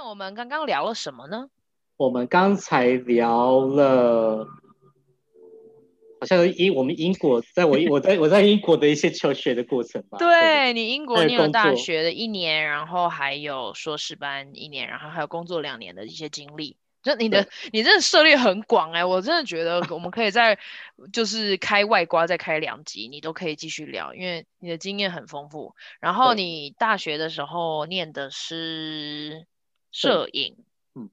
那我们刚刚聊了什么呢？我们刚才聊了，好像英我们英国，在我 我在我在英国的一些求学的过程吧。对，对你英国念了大学的一年，然后还有硕士班一年，然后还有工作两年的一些经历。就你的你真的涉猎很广哎、欸，我真的觉得我们可以再就是开外挂再开两集，你都可以继续聊，因为你的经验很丰富。然后你大学的时候念的是摄影，嗯，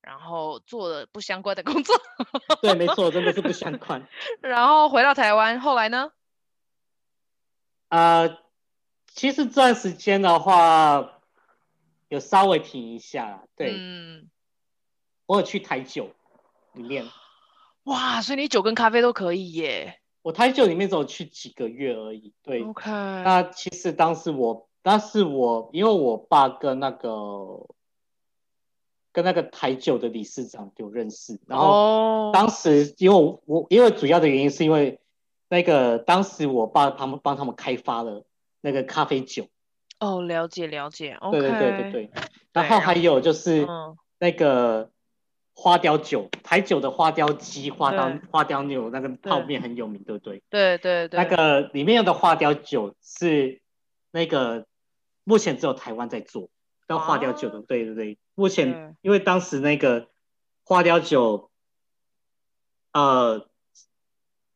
然后做了不相关的工作。对，没错，真的是不相 关。然后回到台湾，后来呢？呃，其实这段时间的话，有稍微停一下，对。嗯我有去台酒里面，哇！所以你酒跟咖啡都可以耶。我台酒里面只有去几个月而已。对，OK。那其实当时我，当时我，因为我爸跟那个跟那个台酒的理事长有认识，然后当时因为我，我因为主要的原因是因为那个当时我爸他们帮他们开发了那个咖啡酒。哦，了解了解。对对对对对。然后还有就是那个。花雕酒，台酒的花雕鸡、花雕花雕牛那个泡面很有名，对不对？对对对。那个里面用的花雕酒是那个目前只有台湾在做，叫花雕酒的，啊、对对对。目前因为当时那个花雕酒，呃，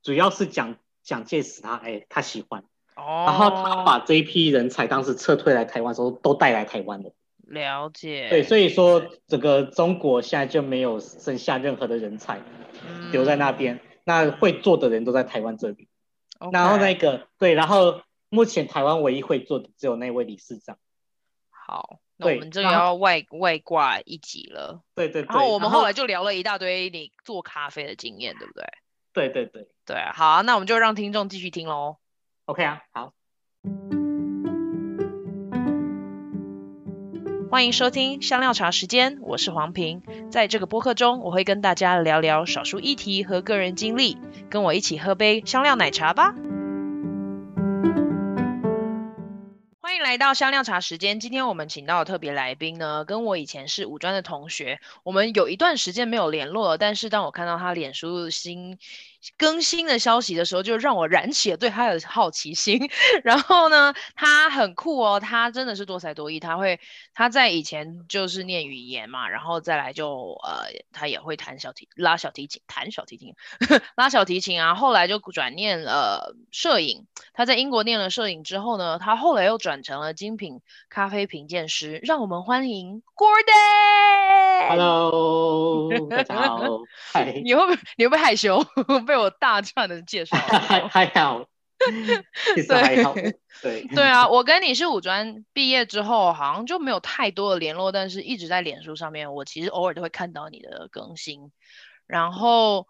主要是蒋蒋介石他哎他喜欢，哦，然后他把这一批人才当时撤退来台湾的时候都带来台湾的。了解，对，所以说整个中国现在就没有剩下任何的人才留在那边，嗯、那会做的人都在台湾这里。然后那个对，然后目前台湾唯一会做的只有那位理事长。好，那我们这个要外外挂一集了。对对对。然后我们后来就聊了一大堆你做咖啡的经验，对不对？对对对对，好啊，那我们就让听众继续听喽。OK 啊，好。欢迎收听香料茶时间，我是黄平。在这个播客中，我会跟大家聊聊少数议题和个人经历，跟我一起喝杯香料奶茶吧。来到香料茶时间。今天我们请到的特别来宾呢，跟我以前是五专的同学，我们有一段时间没有联络了，但是当我看到他脸书新更新的消息的时候，就让我燃起了对他的好奇心。然后呢，他很酷哦，他真的是多才多艺。他会他在以前就是念语言嘛，然后再来就呃，他也会弹小提拉小提琴，弹小提琴，拉小提琴啊。后来就转念呃摄影。他在英国念了摄影之后呢，他后来又转成了精品咖啡评鉴师。让我们欢迎 Gordon。Hello，大家好。嗨。你会不会你会不会害羞？被我大串的介绍，还还好，其实还好，对。对，对啊，我跟你是五专毕业之后，好像就没有太多的联络，但是一直在脸书上面，我其实偶尔都会看到你的更新。然后，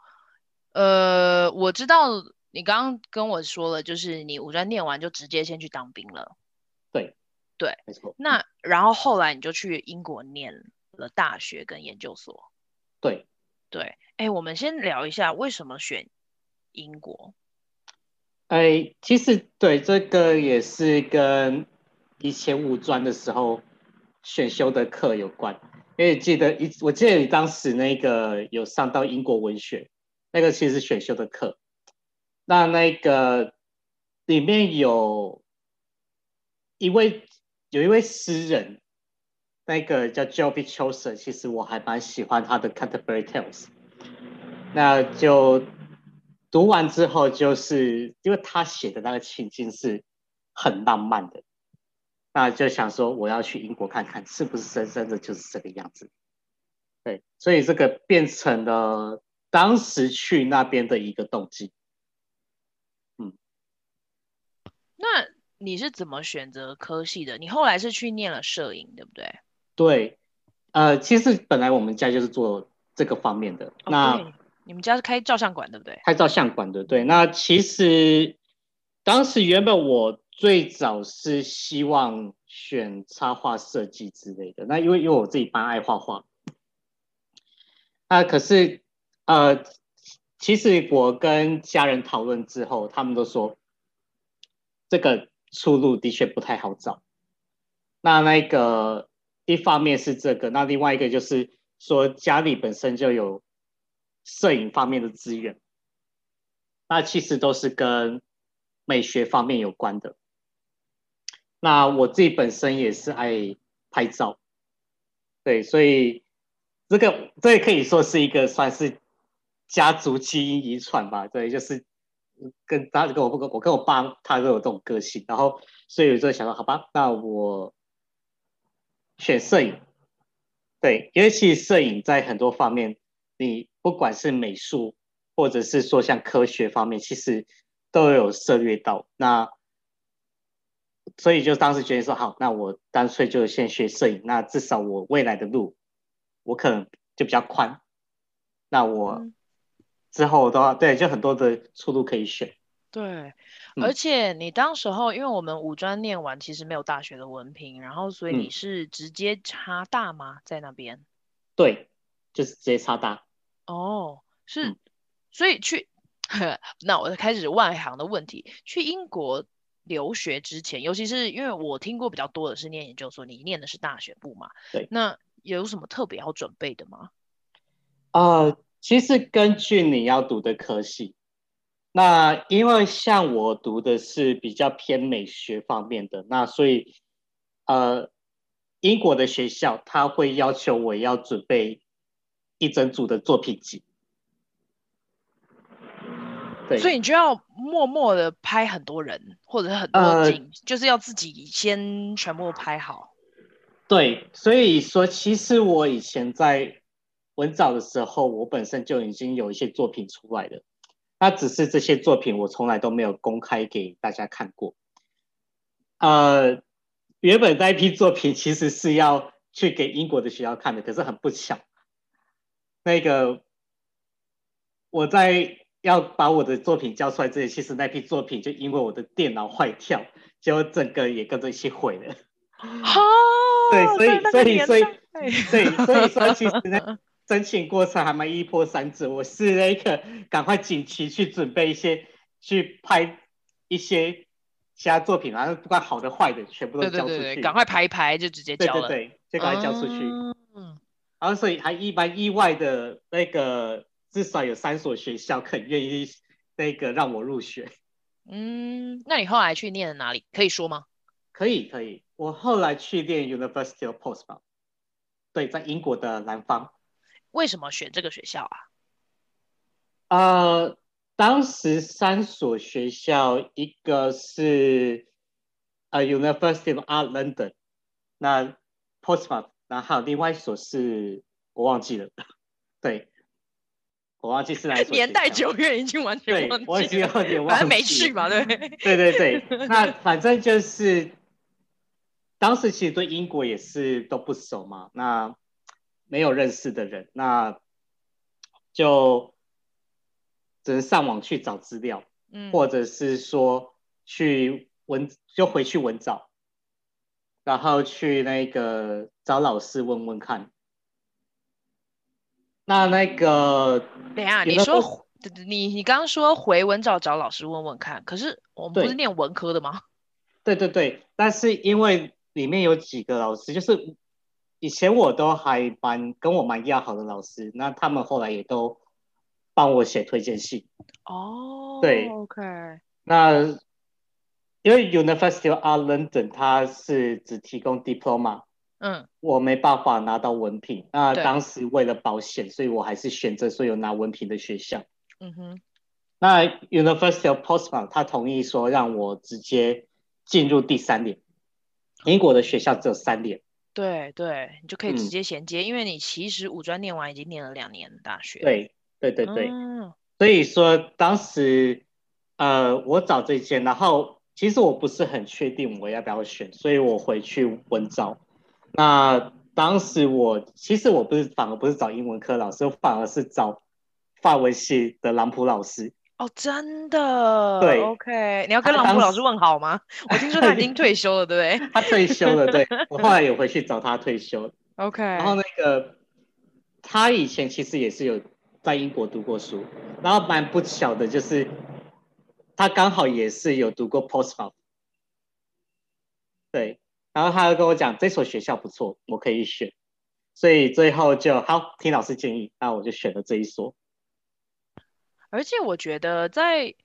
呃，我知道你刚刚跟我说了，就是你五专念完就直接先去当兵了，对。对，没错。那然后后来你就去英国念了大学跟研究所，对。对，哎，我们先聊一下为什么选英国。哎，其实对这个也是跟以前五专的时候选修的课有关，因为记得一，我记得你当时那个有上到英国文学，那个其实是选修的课，那那个里面有一位有一位诗人。那个叫 Joby Chaucer，其实我还蛮喜欢他的《Canterbury Tales》。那就读完之后，就是因为他写的那个情境是很浪漫的，那就想说我要去英国看看，是不是真真的就是这个样子。对，所以这个变成了当时去那边的一个动机。嗯，那你是怎么选择科系的？你后来是去念了摄影，对不对？对，呃，其实本来我们家就是做这个方面的。哦、那你们家是开照相馆，对不对？开照相馆的，对。那其实当时原本我最早是希望选插画设计之类的。那因为因为我自己蛮爱画画，那可是呃，其实我跟家人讨论之后，他们都说这个出路的确不太好找。那那个。一方面是这个，那另外一个就是说家里本身就有摄影方面的资源，那其实都是跟美学方面有关的。那我自己本身也是爱拍照，对，所以这个这也可以说是一个算是家族基因遗传吧，对，就是跟他跟我不跟我跟我爸他都有这种个性，然后所以我就想说，好吧，那我。选摄影，对，因为其实摄影在很多方面，你不管是美术，或者是说像科学方面，其实都有涉猎到。那所以就当时决定说，好，那我干脆就先学摄影。那至少我未来的路，我可能就比较宽。那我之后的话，对，就很多的出路可以选。对。而且你当时候，因为我们五专念完，其实没有大学的文凭，然后所以你是直接插大吗？在那边？对，就是直接插大。哦，是，嗯、所以去，那我就开始外行的问题。去英国留学之前，尤其是因为我听过比较多的是念研究所，你念的是大学部嘛？对。那有什么特别要准备的吗？呃，其实根据你要读的科系。那因为像我读的是比较偏美学方面的，那所以，呃，英国的学校他会要求我要准备一整组的作品集，对，所以你就要默默的拍很多人或者是很多景，呃，就是要自己先全部拍好。对，所以说其实我以前在文藻的时候，我本身就已经有一些作品出来了。那只是这些作品，我从来都没有公开给大家看过。呃，原本那一批作品其实是要去给英国的学校看的，可是很不巧，那个我在要把我的作品交出来之前，其实那批作品就因为我的电脑坏掉，结果整个也跟着一起毁了。哦，对，所以所以所以对，所以说其实呢。申请过程还蛮一波三折，我是那个赶快紧急去准备一些，去拍一些其他作品，然后不管好的坏的全部都交出去，对对对，赶快排一排就直接交了，对对对，就赶快交出去。嗯，然后所以还一般意外的那个，至少有三所学校肯愿意那个让我入学。嗯，那你后来去念了哪里？可以说吗？可以可以，我后来去念 University of Portsmouth，对，在英国的南方。为什么选这个学校啊？呃，当时三所学校，一个是呃 University of Art London，那 Portsmouth，然后还有另外一所是我忘记了，对，我忘记是哪一所。年代久远，已经完全忘记了。我已经有点忘记。反正没去嘛，对。对对对，那反正就是当时其实对英国也是都不熟嘛，那。没有认识的人，那就只能上网去找资料，嗯，或者是说去文就回去文藻，然后去那个找老师问问看。那那个，等下你说你你刚刚说回文藻找老师问问看，可是我们不是念文科的吗？对对对，但是因为里面有几个老师就是。以前我都还蛮跟我蛮要好的老师，那他们后来也都帮我写推荐信。哦，对，OK。那因为 University of London 它是只提供 diploma，嗯，我没办法拿到文凭。那当时为了保险，所以我还是选择所有拿文凭的学校。嗯哼。那 University of Portsmouth 他同意说让我直接进入第三年，英国的学校只有三年。对对，你就可以直接衔接，嗯，因为你其实五专念完已经念了两年大学。对对对对，嗯，所以说当时呃我找这间，然后其实我不是很确定我要不要选，所以我回去文藻。那当时我其实我不是反而不是找英文科老师，我反而是找法文系的朗普老师。哦，真的？对，OK，你要跟朗普老师问好吗？我听说他已经退休了，对不对？他退休了，对。我后来有回去找他退休。OK。然后那个他以前其实也是有在英国读过书，然后蛮不巧的就是他刚好也是有读过 Portsmouth。对，然后他又跟我讲这所学校不错，我可以选，所以最后就好听老师建议，那我就选了这一所。而且我觉得在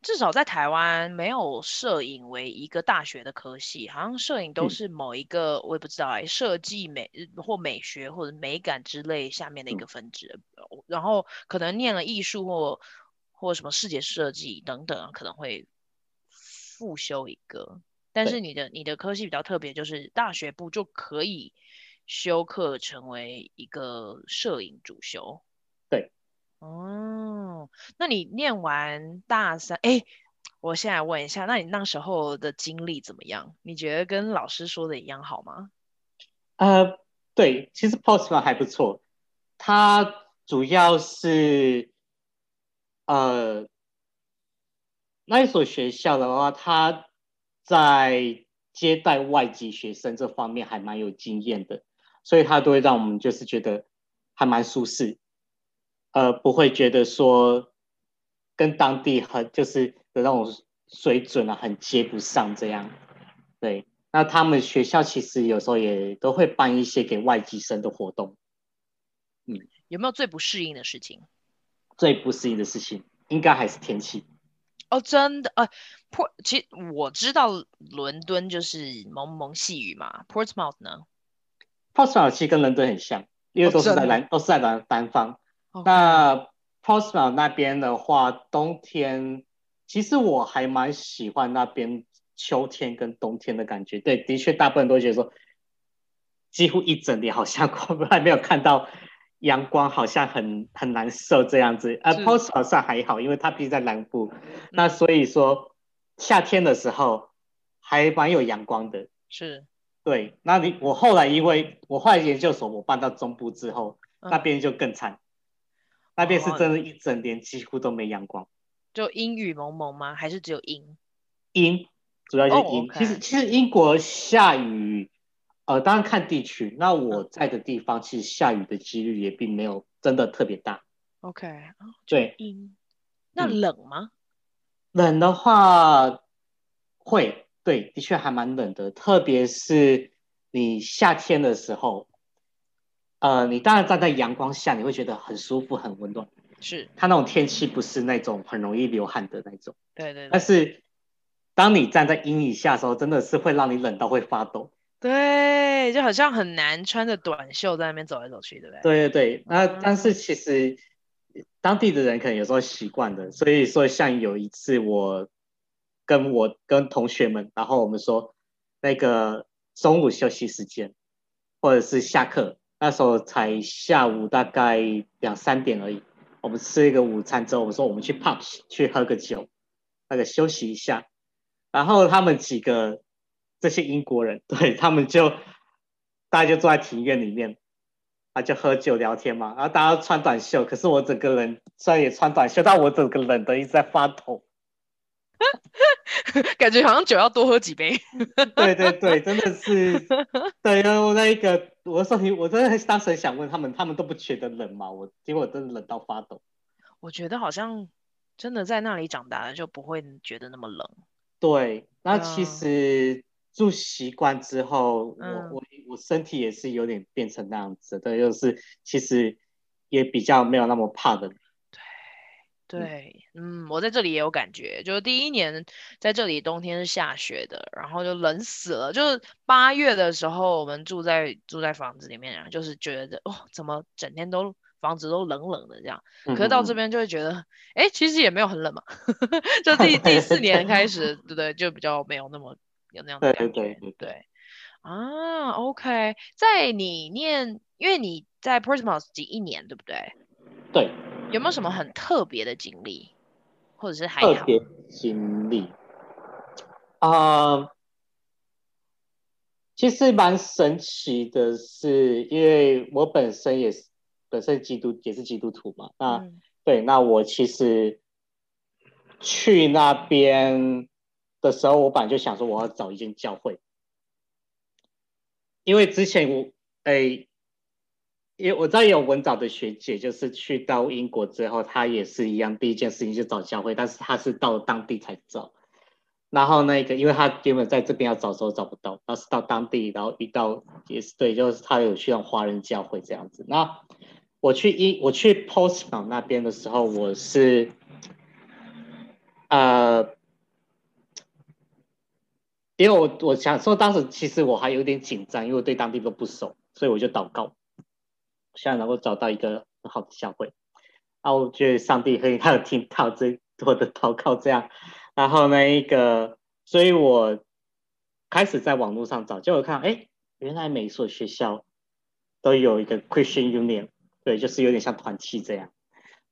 至少在台湾没有摄影为一个大学的科系，好像摄影都是某一个、嗯、我也不知道哎，设计美或美学或者美感之类下面的一个分支，嗯、然后可能念了艺术或或什么视觉设计等等，可能会复修一个。但是你的你的科系比较特别，就是大学部就可以修课成为一个摄影主修。对。哦，那你念完大三，哎，我现在问一下，那你那时候的经历怎么样？你觉得跟老师说的一样好吗？呃，对，其实 Portsmouth 还不错，它主要是，呃，那一所学校的话，他在接待外籍学生这方面还蛮有经验的，所以他都会让我们就是觉得还蛮舒适。呃，不会觉得说跟当地很就是的那种水准啊，很接不上这样。对，那他们学校其实有时候也都会办一些给外籍生的活动。嗯，有没有最不适应的事情？最不适应的事情应该还是天气。哦，真的，呃，Port，其实我知道伦敦就是蒙蒙细雨嘛，Portsmouth 呢？Portsmouth 其实跟伦敦很像，因为都是在南，哦、都是在南南方。那 Portsmouth 那边的话，冬天其实我还蛮喜欢那边秋天跟冬天的感觉。对，的确，大部分都觉得说，几乎一整年好像 还没有看到阳光，好像很很难受这样子。而 Portsmouth 上还好，因为它毕竟在南部，那所以说夏天的时候还蛮有阳光的。是，对。那你我后来因为我后来研究所我搬到中部之后，嗯、那边就更惨。那边是真的，一整年几乎都没阳光，哦，就阴雨蒙蒙吗？还是只有阴？阴，主要就是阴。Oh. 其实，其实英国下雨，呃，当然看地区。那我在的地方，其实下雨的几率也并没有真的特别大。OK，对。阴，那冷吗？嗯，冷的话会，对，的确还蛮冷的，特别是你夏天的时候。呃，你当然站在阳光下，你会觉得很舒服、很温暖。是，它那种天气不是那种很容易流汗的那种。对对对。但是，当你站在阴影下的时候，真的是会让你冷到会发抖。对，就好像很难穿着短袖在那边走来走去，对不对？对对对。那但是其实当地的人可能有时候习惯的，所以说像有一次我跟我跟同学们，然后我们说那个中午休息时间，或者是下课。那时候才下午大概两三点而已，我们吃一个午餐之后，我们说我们去 pub 去喝个酒，那个休息一下。然后他们几个这些英国人，对，他们就大家就坐在庭院里面，啊，就喝酒聊天嘛。然后大家穿短袖，可是我整个人虽然也穿短袖，但我整个冷的一直在发抖。感觉好像酒要多喝几杯。对对对，真的是。对啊，我那一个，我说你，我真的当时想问他们，他们都不觉得冷吗？我结果真的冷到发抖。我觉得好像真的在那里长大的，就不会觉得那么冷。对，那其实住习惯之后，嗯、我我我身体也是有点变成那样子的，就是其实也比较没有那么怕的。对，嗯，我在这里也有感觉，就是第一年在这里冬天是下雪的，然后就冷死了。就是八月的时候，我们住在住在房子里面啊，就是觉得哦，怎么整天都房子都冷冷的这样。可是到这边就会觉得，哎、嗯，其实也没有很冷嘛。就 第第四年开 始，对不对？就比较没有那么有那样的感觉。对对对，对。啊，OK，在你念，因为你在 Portsmouth 几一年，对不对？对。有没有什么很特别的经历，或者是还好？特别经历啊、呃，其实蛮神奇的是，因为我本身也是本身基督也是基督徒嘛，那、嗯、对，那我其实去那边的时候，我本来就想说我要找一间教会，因为之前我哎。因为我知道有文藻的学姐，就是去到英国之后，她也是一样，第一件事情就找教会，但是她是到当地才找。然后那个，因为她原本在这边要找时候找不到，然后是到当地，然后遇到也是对，就是她有去到华人教会这样子。那我去一我去 Post 港那边的时候，我是呃，因为我我想说当时其实我还有点紧张，因为我对当地都不熟，所以我就祷告，希望能够找到一个很好的教会。啊我觉得上帝可以他有听到这我的祷告这样。然后那一个，所以我开始在网络上找，结果看，哎，原来每一所学校都有一个 Christian Union，对，就是有点像团契这样。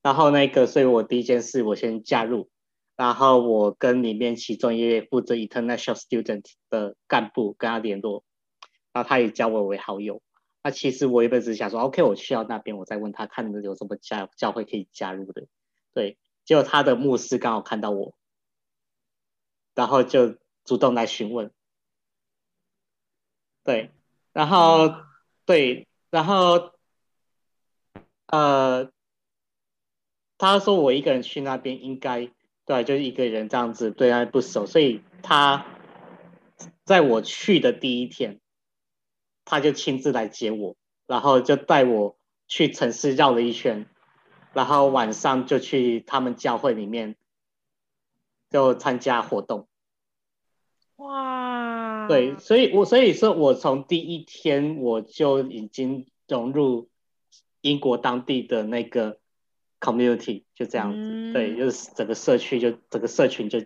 然后那个，所以我第一件事，我先加入，然后我跟里面其中一位负责 International Student 的干部跟他联络，然后他也加我为好友。那其实我原本只是想说，OK，我去到那边，我再问他看有什么教教会可以加入的。对，结果他的牧师刚好看到我。然后就主动来询问，对，然后对，然后呃，他说我一个人去那边应该对，就是一个人这样子，对他不熟，所以他在我去的第一天，他就亲自来接我，然后就带我去城市绕了一圈，然后晚上就去他们教会里面。就参加活动，哇！对，所以我所以说我从第一天我就已经融入英国当地的那个 community，就这样子，嗯、对，就是整个社区就整个社群就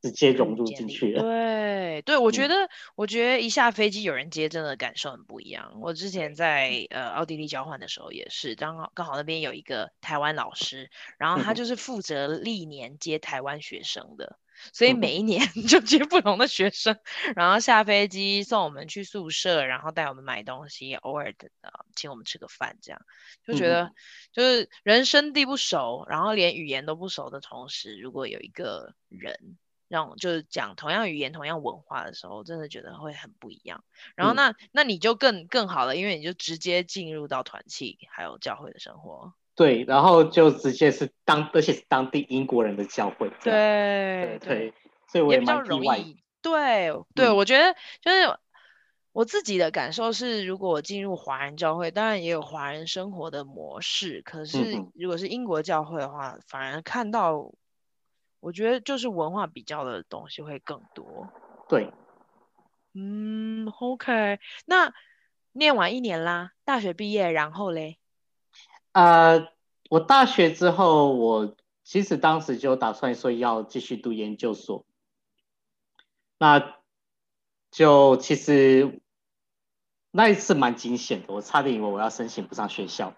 直接融入进去了。对，对，我觉得、嗯、我觉得一下飞机有人接，真的感受很不一样。我之前在呃奥地利交换的时候也是，刚好刚好那边有一个台湾老师，然后他就是负责历年接台湾学生的，所以每一年 就接不同的学生，然后下飞机送我们去宿舍，然后带我们买东西，偶尔的请我们吃个饭，这样就觉得就是人生地不熟，然后连语言都不熟的同时，如果有一个人。让就是讲同样语言、同样文化的时候，真的觉得会很不一样。然后那、嗯、那你就更更好了，因为你就直接进入到团契还有教会的生活。对，然后就直接是当，而且是当地英国人的教会。对对，对，所以我也，也比较容易。对对、嗯，我觉得就是我自己的感受是，如果我进入华人教会，当然也有华人生活的模式。可是如果是英国教会的话，嗯、反而看到。我觉得就是文化比较的东西会更多。对，嗯，OK。那念完一年啦，大学毕业，然后嘞？呃，我大学之后，我其实当时就打算说要继续读研究所。那就其实那一次蛮惊险的，我差点以为我要申请不上学校，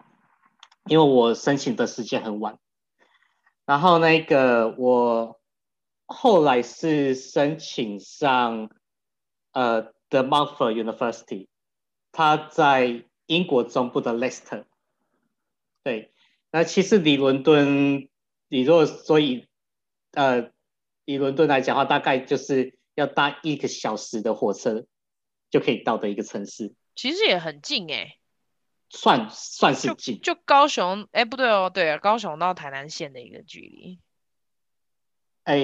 因为我申请的时间很晚。然后那个我后来是申请上呃 The Mountford University，它在英国中部的 Leicester。对，那其实离伦敦，你如果所以呃以伦敦来讲的话，大概就是要搭一个小时的火车就可以到的一个城市。其实也很近哎、欸。算算是近，就，就高雄，哎，不对哦，对啊，高雄到台南县的一个距离，哎，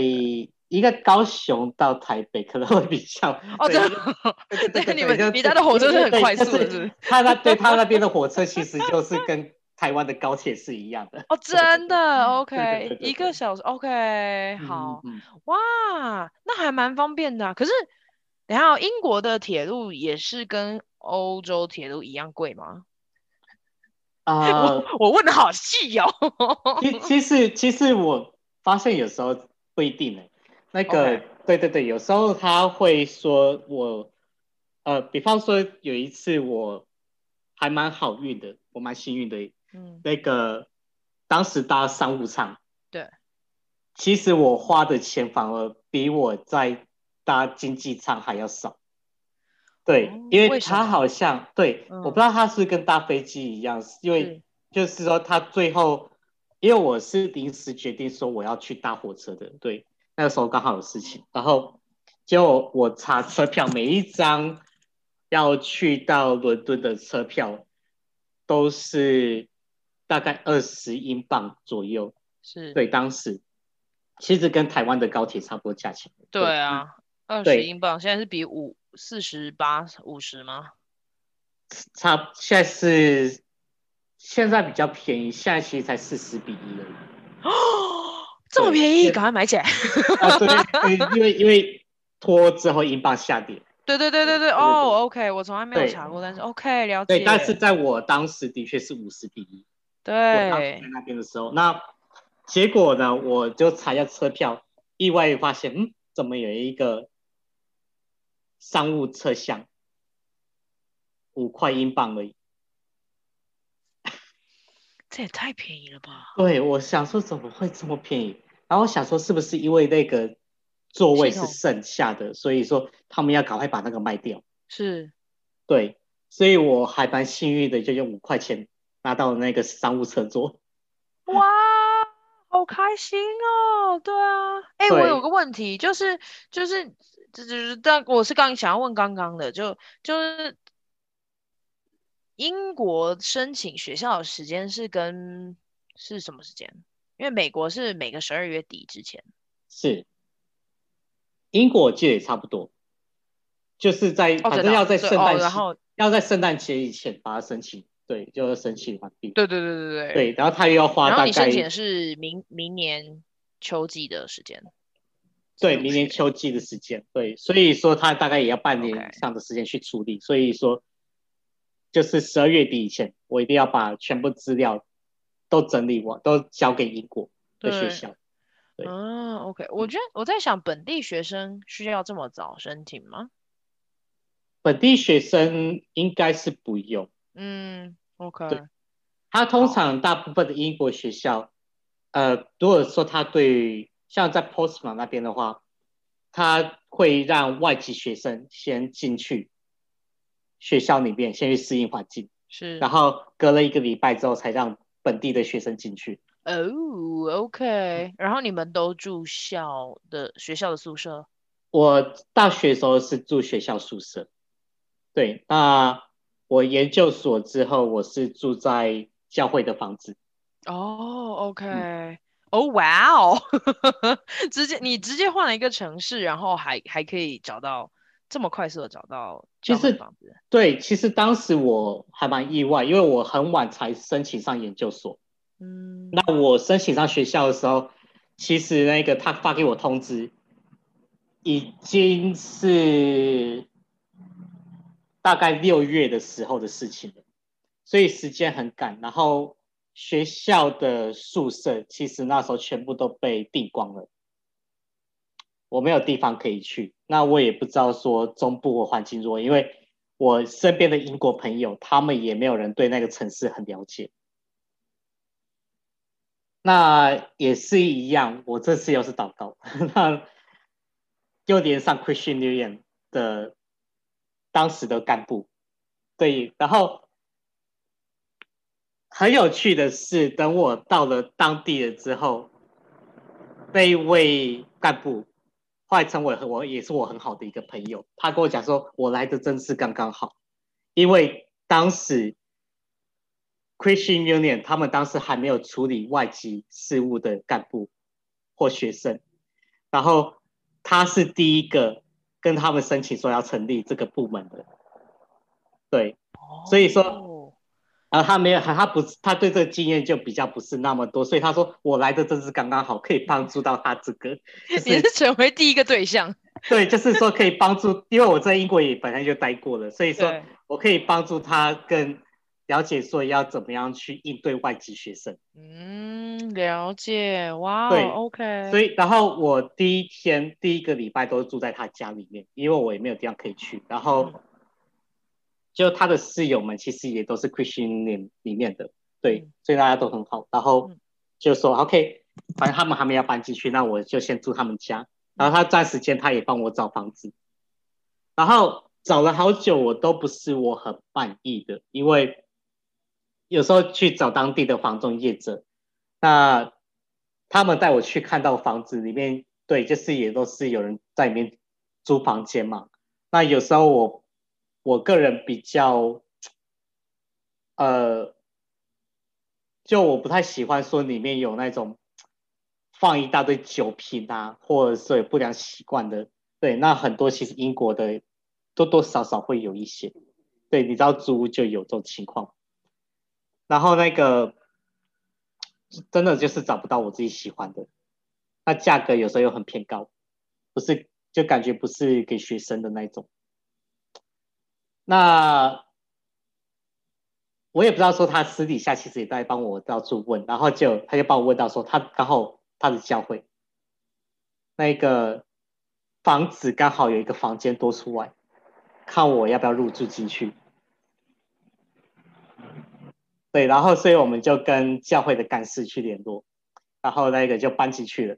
一个高雄到台北可能会比较哦，对对你们你搭的火车是很快速的，是他那对他那边的火车其实就是跟台湾的高铁是一样的哦，真的，OK，一个小时，OK，好，嗯嗯，哇，那还蛮方便的啊，可是，然后英国的铁路也是跟欧洲铁路一样贵吗？啊、uh，我问的好细哦。其其实其实我发现有时候不一定呢。那个.对对对，有时候他会说我，呃，比方说有一次我还蛮好运的，我蛮幸运的。嗯。那个当时搭商务舱。对。其实我花的钱反而比我在搭经济舱还要少。对，因为他好像对、嗯，我不知道他是跟搭飞机一样，因为就是说他最后，因为我是临时决定说我要去搭火车的，对，那个时候刚好有事情，然后就我查车票，每一张要去到伦敦的车票都是大概二十英镑左右，是对当时，其实跟台湾的高铁差不多价钱。对啊，二十英镑现在是比五四十八五十吗？差现在是现在比较便宜，现在其实才四十比一而已。哦，这么便宜，赶快买起来！啊，对，因为因为拖之后英镑下跌。对对对对对，哦，OK，我从来没有查过，但是 OK 了解。对，但是在我当时的确是五十比一。对。在那边的时候，那结果呢？我就查一下车票，意外发现，嗯，怎么有一个商务车厢？五块英镑而已，这也太便宜了吧？对，我想说怎么会这么便宜？然后我想说是不是因为那个座位是剩下的，所以说他们要赶快把那个卖掉？是，对，所以我还蛮幸运的，就用五块钱拿到了那个商务车座。哇，好开心哦！对啊，哎，我有个问题，就是就是这就是，但我是刚想要问刚刚的，就就是。英国申请学校的时间是跟是什么时间？因为美国是每个十二月底之前。是，英国记得也差不多，就是在反正要在圣诞、哦，然后要在圣诞节以前把它申请，对，就要申请完毕。对对对对对。对，然后他又要花大概。然后你申请的是明明年秋季的时间。对，明年秋季的时间，对，所以说他大概也要半年以上的时间去处理.所以说。就是十二月底以前，我一定要把全部资料都整理完，都交给英国的学校。对，对嗯，OK，我觉得我在想，本地学生需要这么早申请吗？本地学生应该是不用。嗯，OK。对，他通常大部分的英国学校，呃，如果说他对像在 Portsmouth 那边的话，他会让外籍学生先进去。学校里面先去适应环境，是，然后隔了一个礼拜之后才让本地的学生进去。哦、oh,，OK。然后你们都住校的学校的宿舍？我大学的时候是住学校宿舍，对。那我研究所之后，我是住在教会的房子。哦、oh,，OK。哦，哇哦，直接你直接换了一个城市，然后还还可以找到。这么快速的找到房子？其实对，其实当时我还蛮意外，因为我很晚才申请上研究所。嗯，那我申请上学校的时候，其实那个他发给我通知，已经是大概六月的时候的事情了，所以时间很赶。然后学校的宿舍其实那时候全部都被订光了。我没有地方可以去，那我也不知道说中部的环境如何，因为我身边的英国朋友，他们也没有人对那个城市很了解。那也是一样，我这次又是祷告，又连上 Christian Union 的当时的干部，对，然后很有趣的是，等我到了当地了之后，那一位干部。后来成为我也是我很好的一个朋友，他跟我讲说，我来的真是刚刚好，因为当时 Christian Union 他们当时还没有处理外籍事务的干部或学生，然后他是第一个跟他们申请说要成立这个部门的，对，所以说。然后他没有，他不是，他对这个经验就比较不是那么多，所以他说我来的真是刚刚好，可以帮助到他这个，就是、也是成为第一个对象。对，就是说可以帮助，因为我在英国也本来就待过了，所以说我可以帮助他更了解说要怎么样去应对外籍学生。嗯，了解，哇，对，OK。所以然后我第一天第一个礼拜都住在他家里面，因为我也没有地方可以去，然后。嗯就他的室友们其实也都是 Christian 里面的，对、嗯，所以大家都很好。然后就说、嗯、OK，反正他们还没要搬进去，那我就先住他们家。然后他暂时间他也帮我找房子，然后找了好久，我都不是我很满意的，因为有时候去找当地的房中业者，那他们带我去看到房子里面，对，就是也都是有人在里面租房间嘛。那有时候我。我个人比较，呃，就我不太喜欢说里面有那种放一大堆酒瓶啊，或者是有不良习惯的，对，那很多其实英国的多多少少会有一些，对，你知道租就有这种情况，然后那个真的就是找不到我自己喜欢的，那价格有时候又很偏高，不是就感觉不是给学生的那种，那我也不知道说他私底下其实也在帮我到处问，然后就他就帮我问到说他刚好。他的教会，那个房子刚好有一个房间多出来，看我要不要入住进去。对，然后所以我们就跟教会的干事去联络，然后那个就搬进去了，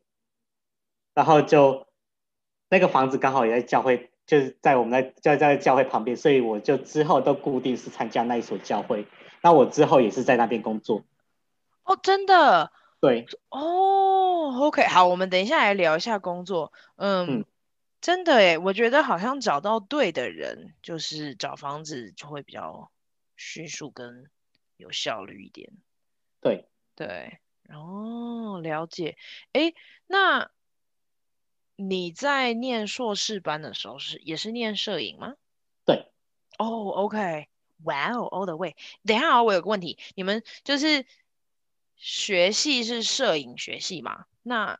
然后就那个房子刚好也在教会，就是在我们在在在教会旁边，所以我就之后都固定是参加那一所教会。那我之后也是在那边工作。哦，真的。对哦，OK，好，我们等一下来聊一下工作。嗯，嗯真的诶，我觉得好像找到对的人，就是找房子就会比较迅速跟有效率一点。对对，哦，了解。哎，那你在念硕士班的时候是也是念摄影吗？对。哦，OK，哇哦，all the way。等一下，我有个问题，你们就是。学系是摄影学系嘛？那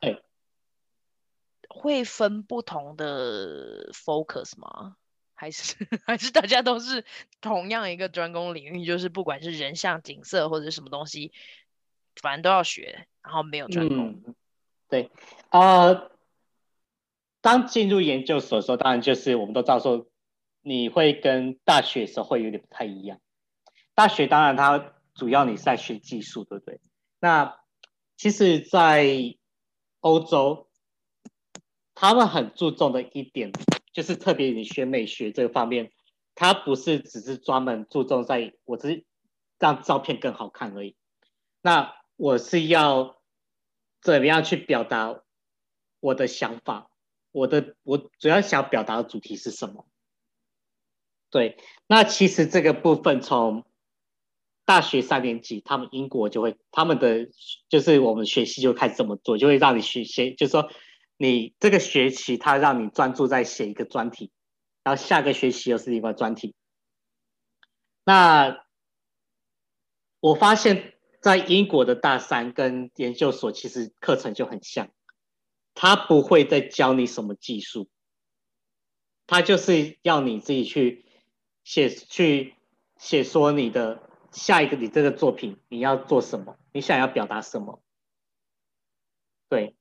会分不同的 focus 吗？还是 还是大家都是同样一个专攻领域？就是不管是人像、景色或者什么东西，反正都要学，然后没有专攻。嗯、对，呃，当进入研究所的时候，当然就是我们都知道说，你会跟大学的时候会有点不太一样。大学当然它主要你是在学技术，对不对？那其实，在欧洲，他们很注重的一点，就是特别你学美学这个方面，它不是只是专门注重在我只是让照片更好看而已。那我是要怎么样去表达我的想法？我的我主要想表达的主题是什么？对，那其实这个部分从。大学三年级，他们英国就会，他们的就是我们学习就开始这么做，就会让你学写，就是说你这个学期他让你专注在写一个专题，然后下个学期又是另外专题。那我发现，在英国的大三跟研究所其实课程就很像，他不会再教你什么技术，他就是要你自己去写，去写说你的。下一个，你这个作品你要做什么？你想要表达什么？对，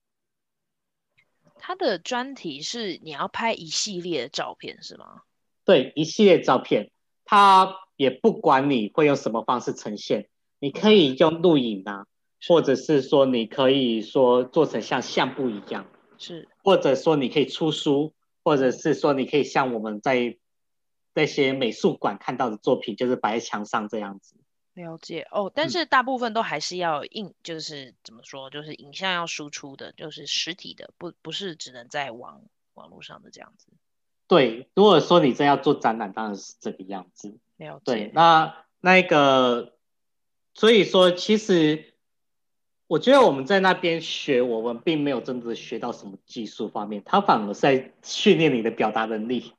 他的专题是你要拍一系列的照片是吗？对，一系列照片，他也不管你会用什么方式呈现，你可以用录影啊，或者是说你可以说做成像相簿一样，是，或者说你可以出书，或者是说你可以像我们在。那些美术馆看到的作品，就是摆在墙上这样子。了解哦，但是大部分都还是要印，就是怎么说，就是影像要输出的，就是实体的，不不是只能在网网络上的这样子。对，如果说你真要做展览，当然是这个样子。了解。对，那那个，所以说，其实我觉得我们在那边学，我们并没有真的学到什么技术方面，它反而是在训练你的表达能力。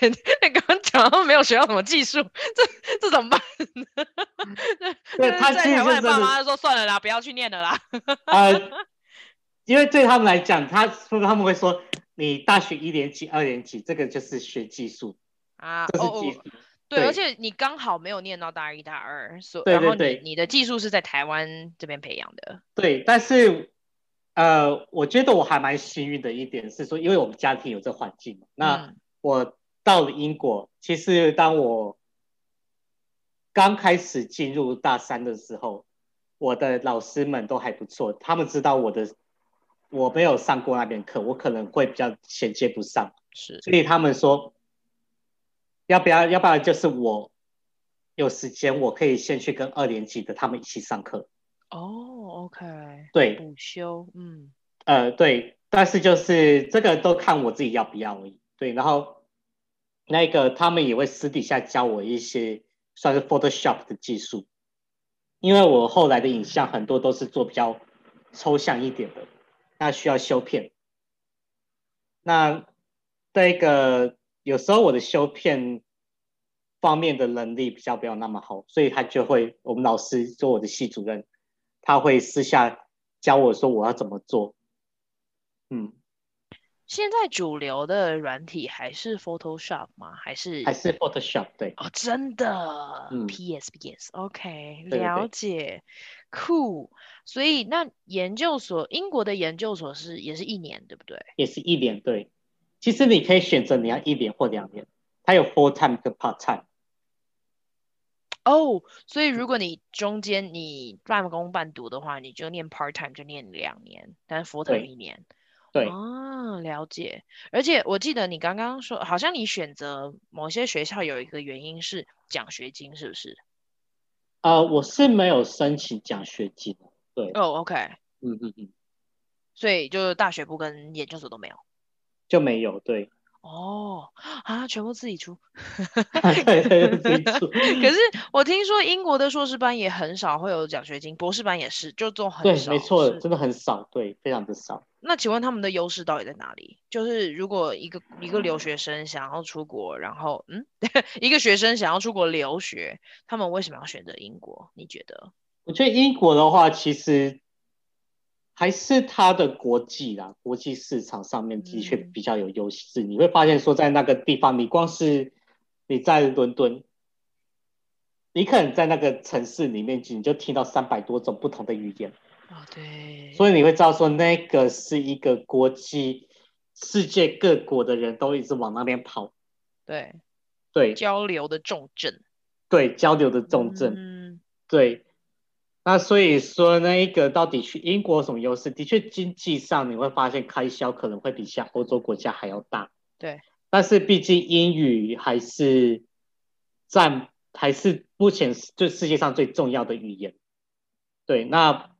你刚刚讲到没有学到什么技术，这这怎么办呢？对，他在台湾爸妈说算了啦，不要去念了啦。呃，因为对他们来讲，他说他们会说，你大学一年级、二年级这个就是学技术啊，这是技术。哦哦对，而且你刚好没有念到大一、大二，所以然后你你的技术是在台湾这边培养的。对，但是呃，我觉得我还蛮幸运的一点是说，因为我们家庭有这环境，那。嗯我到了英国，其实当我刚开始进入大三的时候，我的老师们都还不错，他们知道我的我没有上过那边课，我可能会比较衔接不上，是，所以他们说要不要，要不然就是我有时间，我可以先去跟二年级的他们一起上课。哦，OK，对，补修，嗯，呃，对，但是就是这个都看我自己要不要而已。对，然后那个他们也会私底下教我一些算是 Photoshop 的技术，因为我后来的影像很多都是做比较抽象一点的，那需要修片。那这个有时候我的修片方面的能力比较没有那么好，所以他就会，我们老师做我的系主任，他会私下教我说我要怎么做。嗯，现在主流的软体还是 Photoshop 吗？还是还是 Photoshop？对，哦，真的，嗯，PS PS，OK，对对了解，酷。所以那研究所，英国的研究所是也是一年，对不对？也是一年，对。其实你可以选择你要一年或两年，它有 full time 跟 part time。哦，oh, 所以如果你中间你半工半读的话，你就念 part time 就念两年，但是 full time 一年。对。啊，了解。而且我记得你刚刚说，好像你选择某些学校有一个原因是奖学金，是不是？呃，我是没有申请奖学金。对。哦、oh,，OK。嗯嗯嗯。所以就是大学部跟研究所都没有。就没有对哦啊，全部自己出，对对自己出。可是我听说英国的硕士班也很少会有奖学金，博士班也是，就做很少。对，没错，真的很少，对，非常的少。那请问他们的优势到底在哪里？就是如果一个一个留学生想要出国，然后嗯，一个学生想要出国留学，他们为什么要选择英国？你觉得？我觉得英国的话，其实。还是它的国际啦，国际市场上面的确比较有优势。嗯、你会发现说，在那个地方，你光是你在伦敦，你可能在那个城市里面，你就听到三百多种不同的语言。哦，对。所以你会知道说，那个是一个国际，世界各国的人都一直往那边跑。对，对，交流的重镇。对，交流的重镇。嗯，对。那所以说，那一个到底去英国有什么优势？的确，经济上你会发现开销可能会比像欧洲国家还要大。对，但是毕竟英语还是占，还是目前就世界上最重要的语言。对，那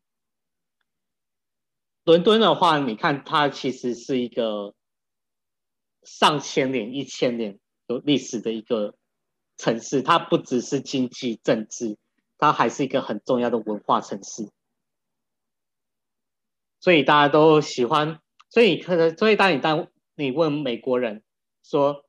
伦敦的话，你看它其实是一个上千年、一千年有历史的一个城市，它不只是经济、政治。它还是一个很重要的文化城市，所以大家都喜欢。所以可能，所以当你当你问美国人说，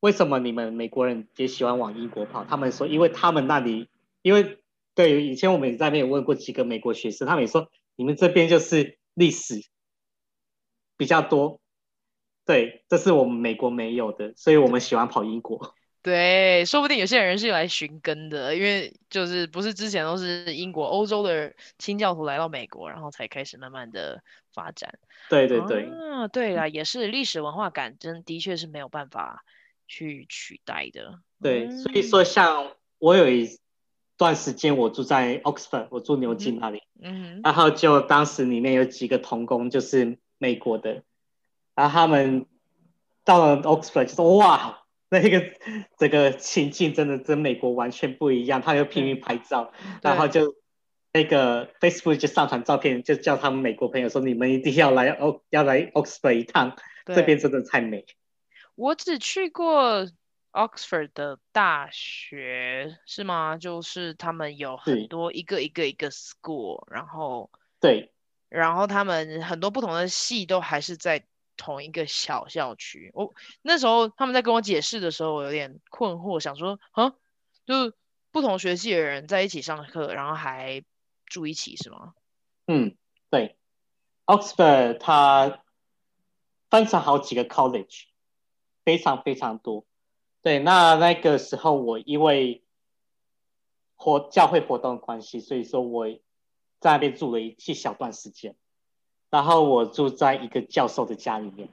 为什么你们美国人也喜欢往英国跑？他们说，因为他们那里，因为对以前我们在那边有问过几个美国学生，他们也说，你们这边就是历史比较多，对，这是我们美国没有的，所以我们喜欢跑英国。对，说不定有些人是来寻根的，因为就是不是之前都是英国、欧洲的清教徒来到美国，然后才开始慢慢的发展。对对对，啊，对啊，也是历史文化感，真的确是没有办法去取代的。对，所以说像我有一段时间我住在 Oxford，我住牛津那里，嗯，然后就当时里面有几个同工就是美国的，然后他们到了 Oxford 就说哇。那个这个情境真的跟美国完全不一样，他就拼命拍照，然后就那个 Facebook 就上传照片，就叫他们美国朋友说：“你们一定要来欧，要来 Oxford 一趟，这边真的太美。”我只去过 Oxford 的大学，是吗？就是他们有很多一个一个一个 school，然后对，然后他们很多不同的系都还是在。同一个小校区，我那时候他们在跟我解释的时候，我有点困惑，想说，啊，就是不同学系的人在一起上课，然后还住一起是吗？嗯，对，Oxford 它分成好几个 college，非常非常多。对，那那个时候我因为活教会活动的关系，所以说我在那边住了一一小段时间。然后我住在一个教授的家里面，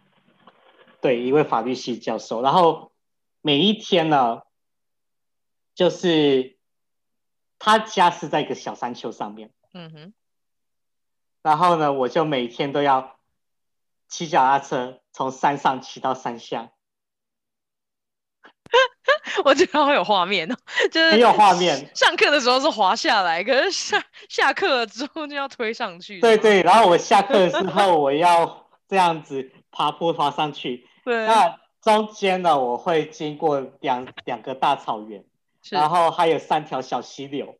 对，一位法律系教授。然后每一天呢，就是他家是在一个小山丘上面，嗯哼。然后呢，我就每天都要骑脚踏车从山上骑到山下。我觉得好有画面哦，就是很有画面。上课的时候是滑下来，可是下下课了之后就要推上去。对对，然后我下课的时 候我要这样子爬坡爬上去。对。那中间呢，我会经过两两个大草原，然后还有三条小溪流，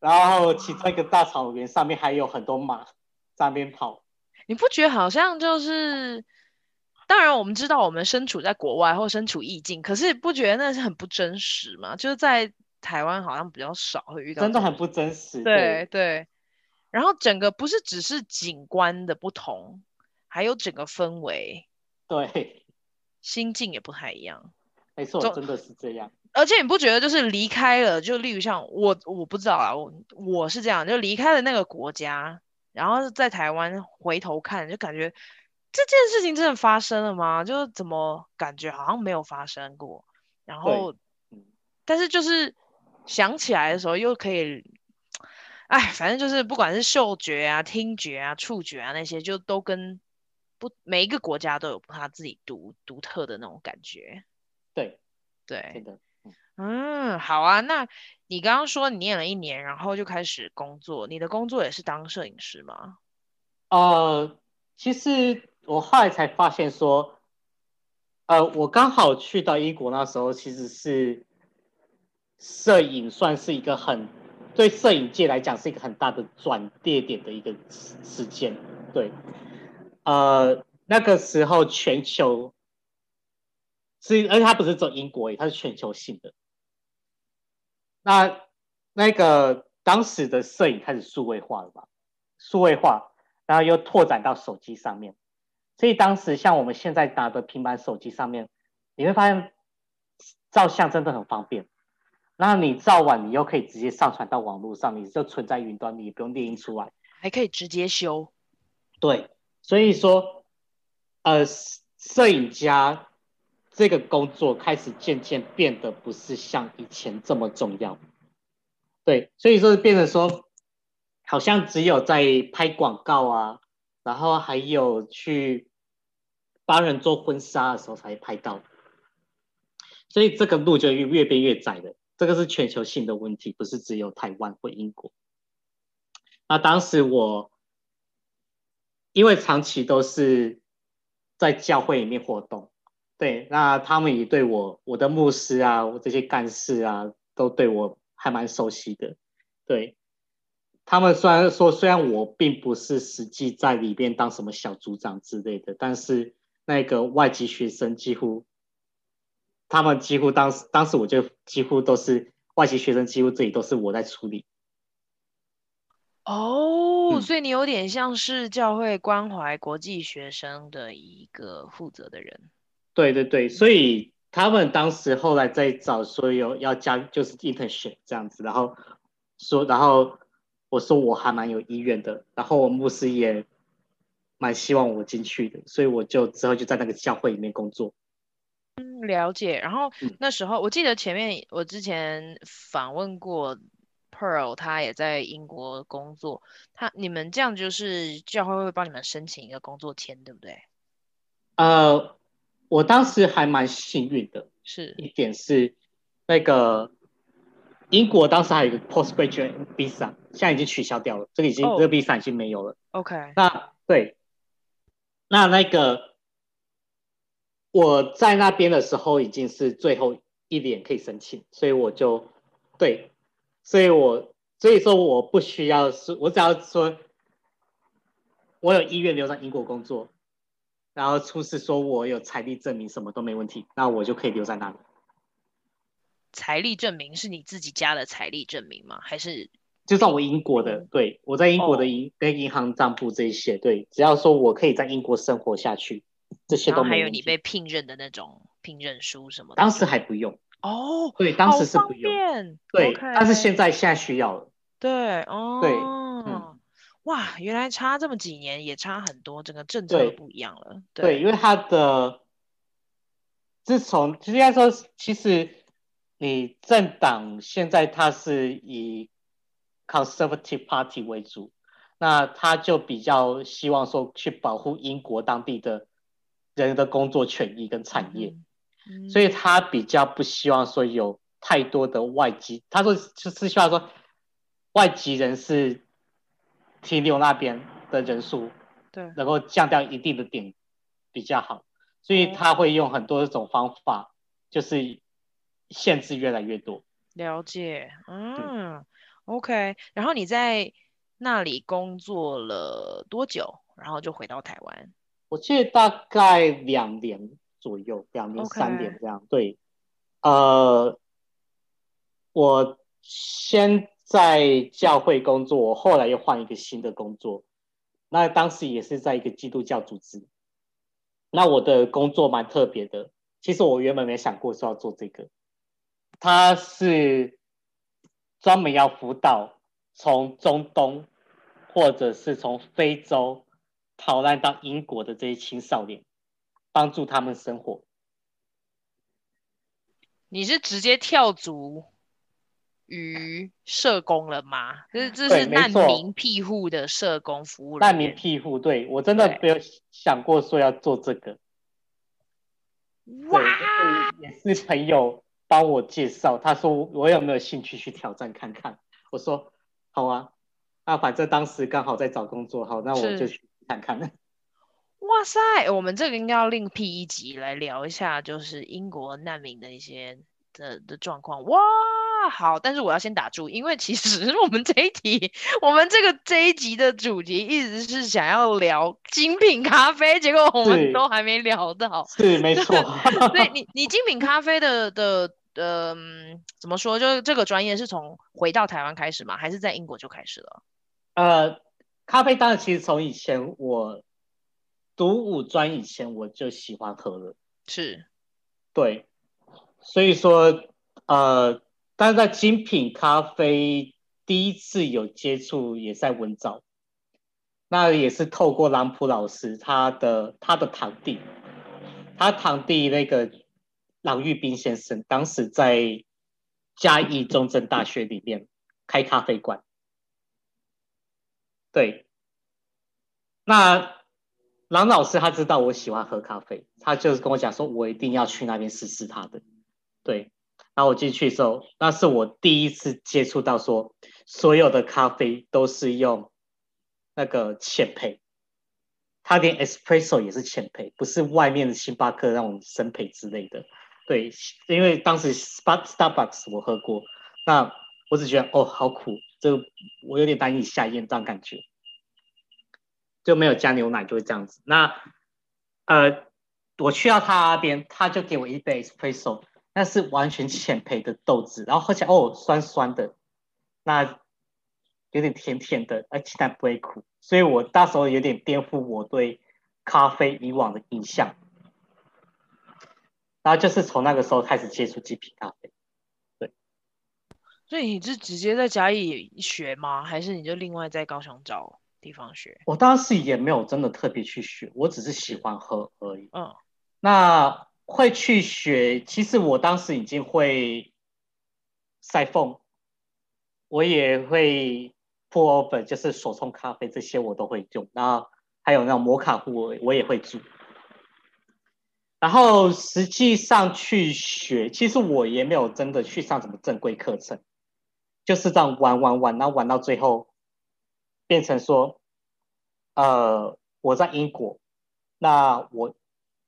然后其中一个大草原上面还有很多马三边跑。你不觉得好像就是？当然，我们知道我们身处在国外或身处异境，可是不觉得那是很不真实吗？就是在台湾好像比较少会遇到，真的很不真实。对对，然后整个不是只是景观的不同，还有整个氛围，对，心境也不太一样。没错，真的是这样。而且你不觉得就是离开了，就例如像我，我不知道啊，我我是这样，就离开了那个国家，然后在台湾回头看，就感觉。这件事情真的发生了吗？就是怎么感觉好像没有发生过，然后，但是就是想起来的时候又可以，哎，反正就是不管是嗅觉啊、听觉啊、触觉啊那些，就都跟不每一个国家都有他自己独独特的那种感觉。对，对，嗯，好啊。那你刚刚说你念了一年，然后就开始工作，你的工作也是当摄影师吗？呃，其实。我后来才发现说，呃，我刚好去到英国那时候，其实是摄影算是一个很对摄影界来讲是一个很大的转捩点的一个时间。对，呃，那个时候全球是，而且它不是走英国，它是全球性的。那那个当时的摄影开始数位化了吧？数位化，然后又拓展到手机上面。所以当时像我们现在打的平板手机上面，你会发现照相真的很方便。那你照完，你又可以直接上传到网络上，你就存在云端，你也不用列印出来，还可以直接修。对，所以说，呃，摄影家这个工作开始渐渐变得不是像以前这么重要。对，所以说变成说，好像只有在拍广告啊。然后还有去帮人做婚纱的时候才拍到，所以这个路就越越变越窄了。这个是全球性的问题，不是只有台湾或英国。那当时我因为长期都是在教会里面活动，对，那他们也对我、我的牧师啊、我这些干事啊，都对我还蛮熟悉的，对。他们虽然说，虽然我并不是实际在里边当什么小组长之类的，但是那个外籍学生几乎，他们几乎当时当时我就几乎都是外籍学生，几乎这里都是我在处理。哦，所以你有点像是教会关怀国际学生的一个负责的人。对对对，所以他们当时后来在找说有要加就是 internship 这样子，然后说然后。我说我还蛮有意愿的，然后我牧师也蛮希望我进去的，所以我就之后就在那个教会里面工作。嗯，了解。然后那时候我记得前面我之前访问过 Pearl，他也在英国工作。他你们这样就是教会会帮你们申请一个工作签，对不对？呃，我当时还蛮幸运的，是一点是那个。英国当时还有一个 postgraduate visa，现在已经取消掉了，这个已经、oh. 这个 visa 已经没有了。OK，那对，那那个我在那边的时候已经是最后一年可以申请，所以我就对，所以我所以说我不需要是，我只要说我有意愿留在英国工作，然后出示说我有财力证明，什么都没问题，那我就可以留在那里。财力证明是你自己家的财力证明吗？还是就算我英国的？对，我在英国的银跟银行账簿这一些，对，只要说我可以在英国生活下去，这些都没有。还有你被聘任的那种聘任书什么的？当时还不用哦，对，当时是不用，对.但是现在现在需要了。对，哦，对，嗯，哇，原来差这么几年也差很多，整个政策都不一样了。对，对，因为他的自从其实应该说其实。你政党现在它是以 Conservative Party 为主，那他就比较希望说去保护英国当地的人的工作权益跟产业，嗯嗯、所以他比较不希望说有太多的外籍，他说就是希望说外籍人士停留那边的人数，对，能够降掉一定的点比较好，所以他会用很多种方法，就是。限制越来越多，了解，嗯，嗯，OK。然后你在那里工作了多久？然后就回到台湾？我记得大概两年左右，两年三年这样。对，呃，我先在教会工作，我后来又换一个新的工作。那当时也是在一个基督教组织。那我的工作蛮特别的，其实我原本没想过说要做这个。他是专门要辅导从中东或者是从非洲逃难到英国的这些青少年，帮助他们生活。你是直接跳足于社工了吗？这是这是难民庇护的社工服务。难民庇护，对，我真的没有想过说要做这个。哇！也是朋友帮我介绍，他说我有没有兴趣去挑战看看？我说好啊，那反正当时刚好在找工作，好，那我就去看看。哇塞，我们这个应该要另辟一集来聊一下，就是英国难民的一些的的状况。哇！好，但是我要先打住，因为其实我们这一题，我们这个这一集的主题一直是想要聊精品咖啡，结果我们都还没聊到。是，是没错。对，你你精品咖啡的的的、嗯，怎么说？就是这个专业是从回到台湾开始吗？还是在英国就开始了？呃，咖啡当然其实从以前我读五专以前我就喜欢喝了。是。对，所以说呃。但是在精品咖啡第一次有接触也在文藻，那也是透过朗普老师他的他的堂弟，他堂弟那个郎玉斌先生，当时在嘉义中正大学里面开咖啡馆，对，那郎老师他知道我喜欢喝咖啡，他就是跟我讲说，我一定要去那边试试他的，对。然后我进去的时候，那是我第一次接触到说，所有的咖啡都是用那个浅焙，他连 espresso 也是浅焙，不是外面的星巴克那种深焙之类的。对，因为当时 Starbucks 我喝过，那我只觉得哦好苦，这我有点难以下咽这样感觉，就没有加牛奶就会这样子。那呃，我去到他那边，他就给我一杯 espresso。那是完全浅焙的豆子，然后喝起来哦酸酸的，那有点甜甜的，而且它不会苦，所以我那时候有点颠覆我对咖啡以往的印象。然后就是从那个时候开始接触精品咖啡，对。所以你是直接在嘉义学吗？还是你就另外在高雄找地方学？我当时也没有真的特别去学，我只是喜欢喝而已。嗯，那。会去学，其实我当时已经会塞缝，我也会 pour over，就是手冲咖啡这些我都会用，然后还有那种摩卡壶我也会煮。然后实际上去学，其实我也没有真的去上什么正规课程，就是这样玩玩玩，然后玩到最后变成说，呃，我在英国，那我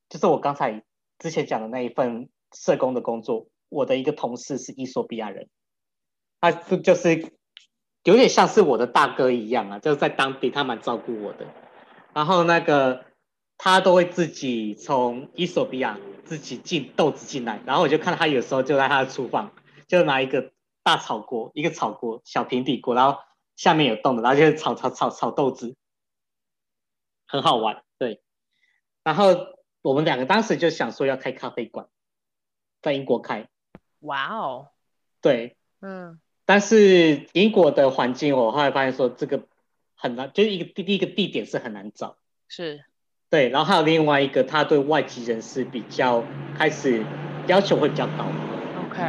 就是我刚才。之前讲的那一份社工的工作，我的一个同事是伊索比亚人，他就是有点像是我的大哥一样啊，就是在当地他蛮照顾我的。然后那个他都会自己从伊索比亚自己进豆子进来，然后我就看到他有时候就在他的厨房，就拿一个大炒锅，一个炒锅小平底锅，然后下面有洞的，然后就炒炒炒炒豆子，很好玩，对，然后。我们两个当时就想说要开咖啡馆，在英国开。哇哦，对，嗯，但是英国的环境，我后来发现说这个很难，就是一个第一个地点是很难找。是，对，然后还有另外一个，他对外籍人士比较开始要求会比较高。OK，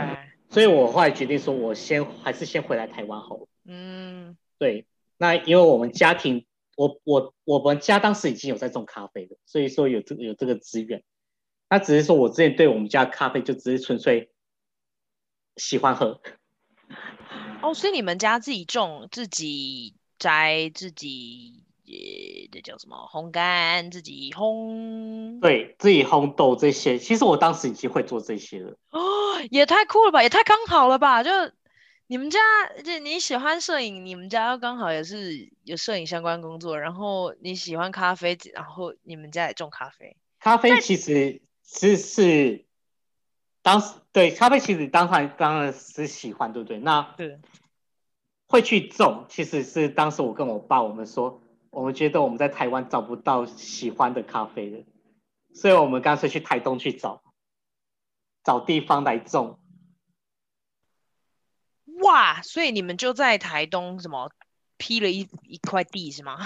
所以我后来决定说，我先还是先回来台湾好了。嗯，对，那因为我们家庭。我我我们家当时已经有在种咖啡了，所以说有这个有这个资源。那只是说我之前对我们家咖啡就只是纯粹喜欢喝。哦，所以你们家自己种、自己摘、自己呃，这叫什么？烘干、自己烘。对，自己烘豆这些，其实我当时已经会做这些了。哦，也太酷了吧，也太刚好了吧，就你们家就你喜欢摄影，你们家刚好也是有摄影相关工作，然后你喜欢咖啡，然后你们家也种咖啡。咖啡其实是是当时对咖啡其实当然当然是喜欢，对不对？那对会去种，其实是当时我跟我爸我们说，我们觉得我们在台湾找不到喜欢的咖啡的，所以我们干脆去台东去找找地方来种。哇，所以你们就在台东什么批了一一块地是吗？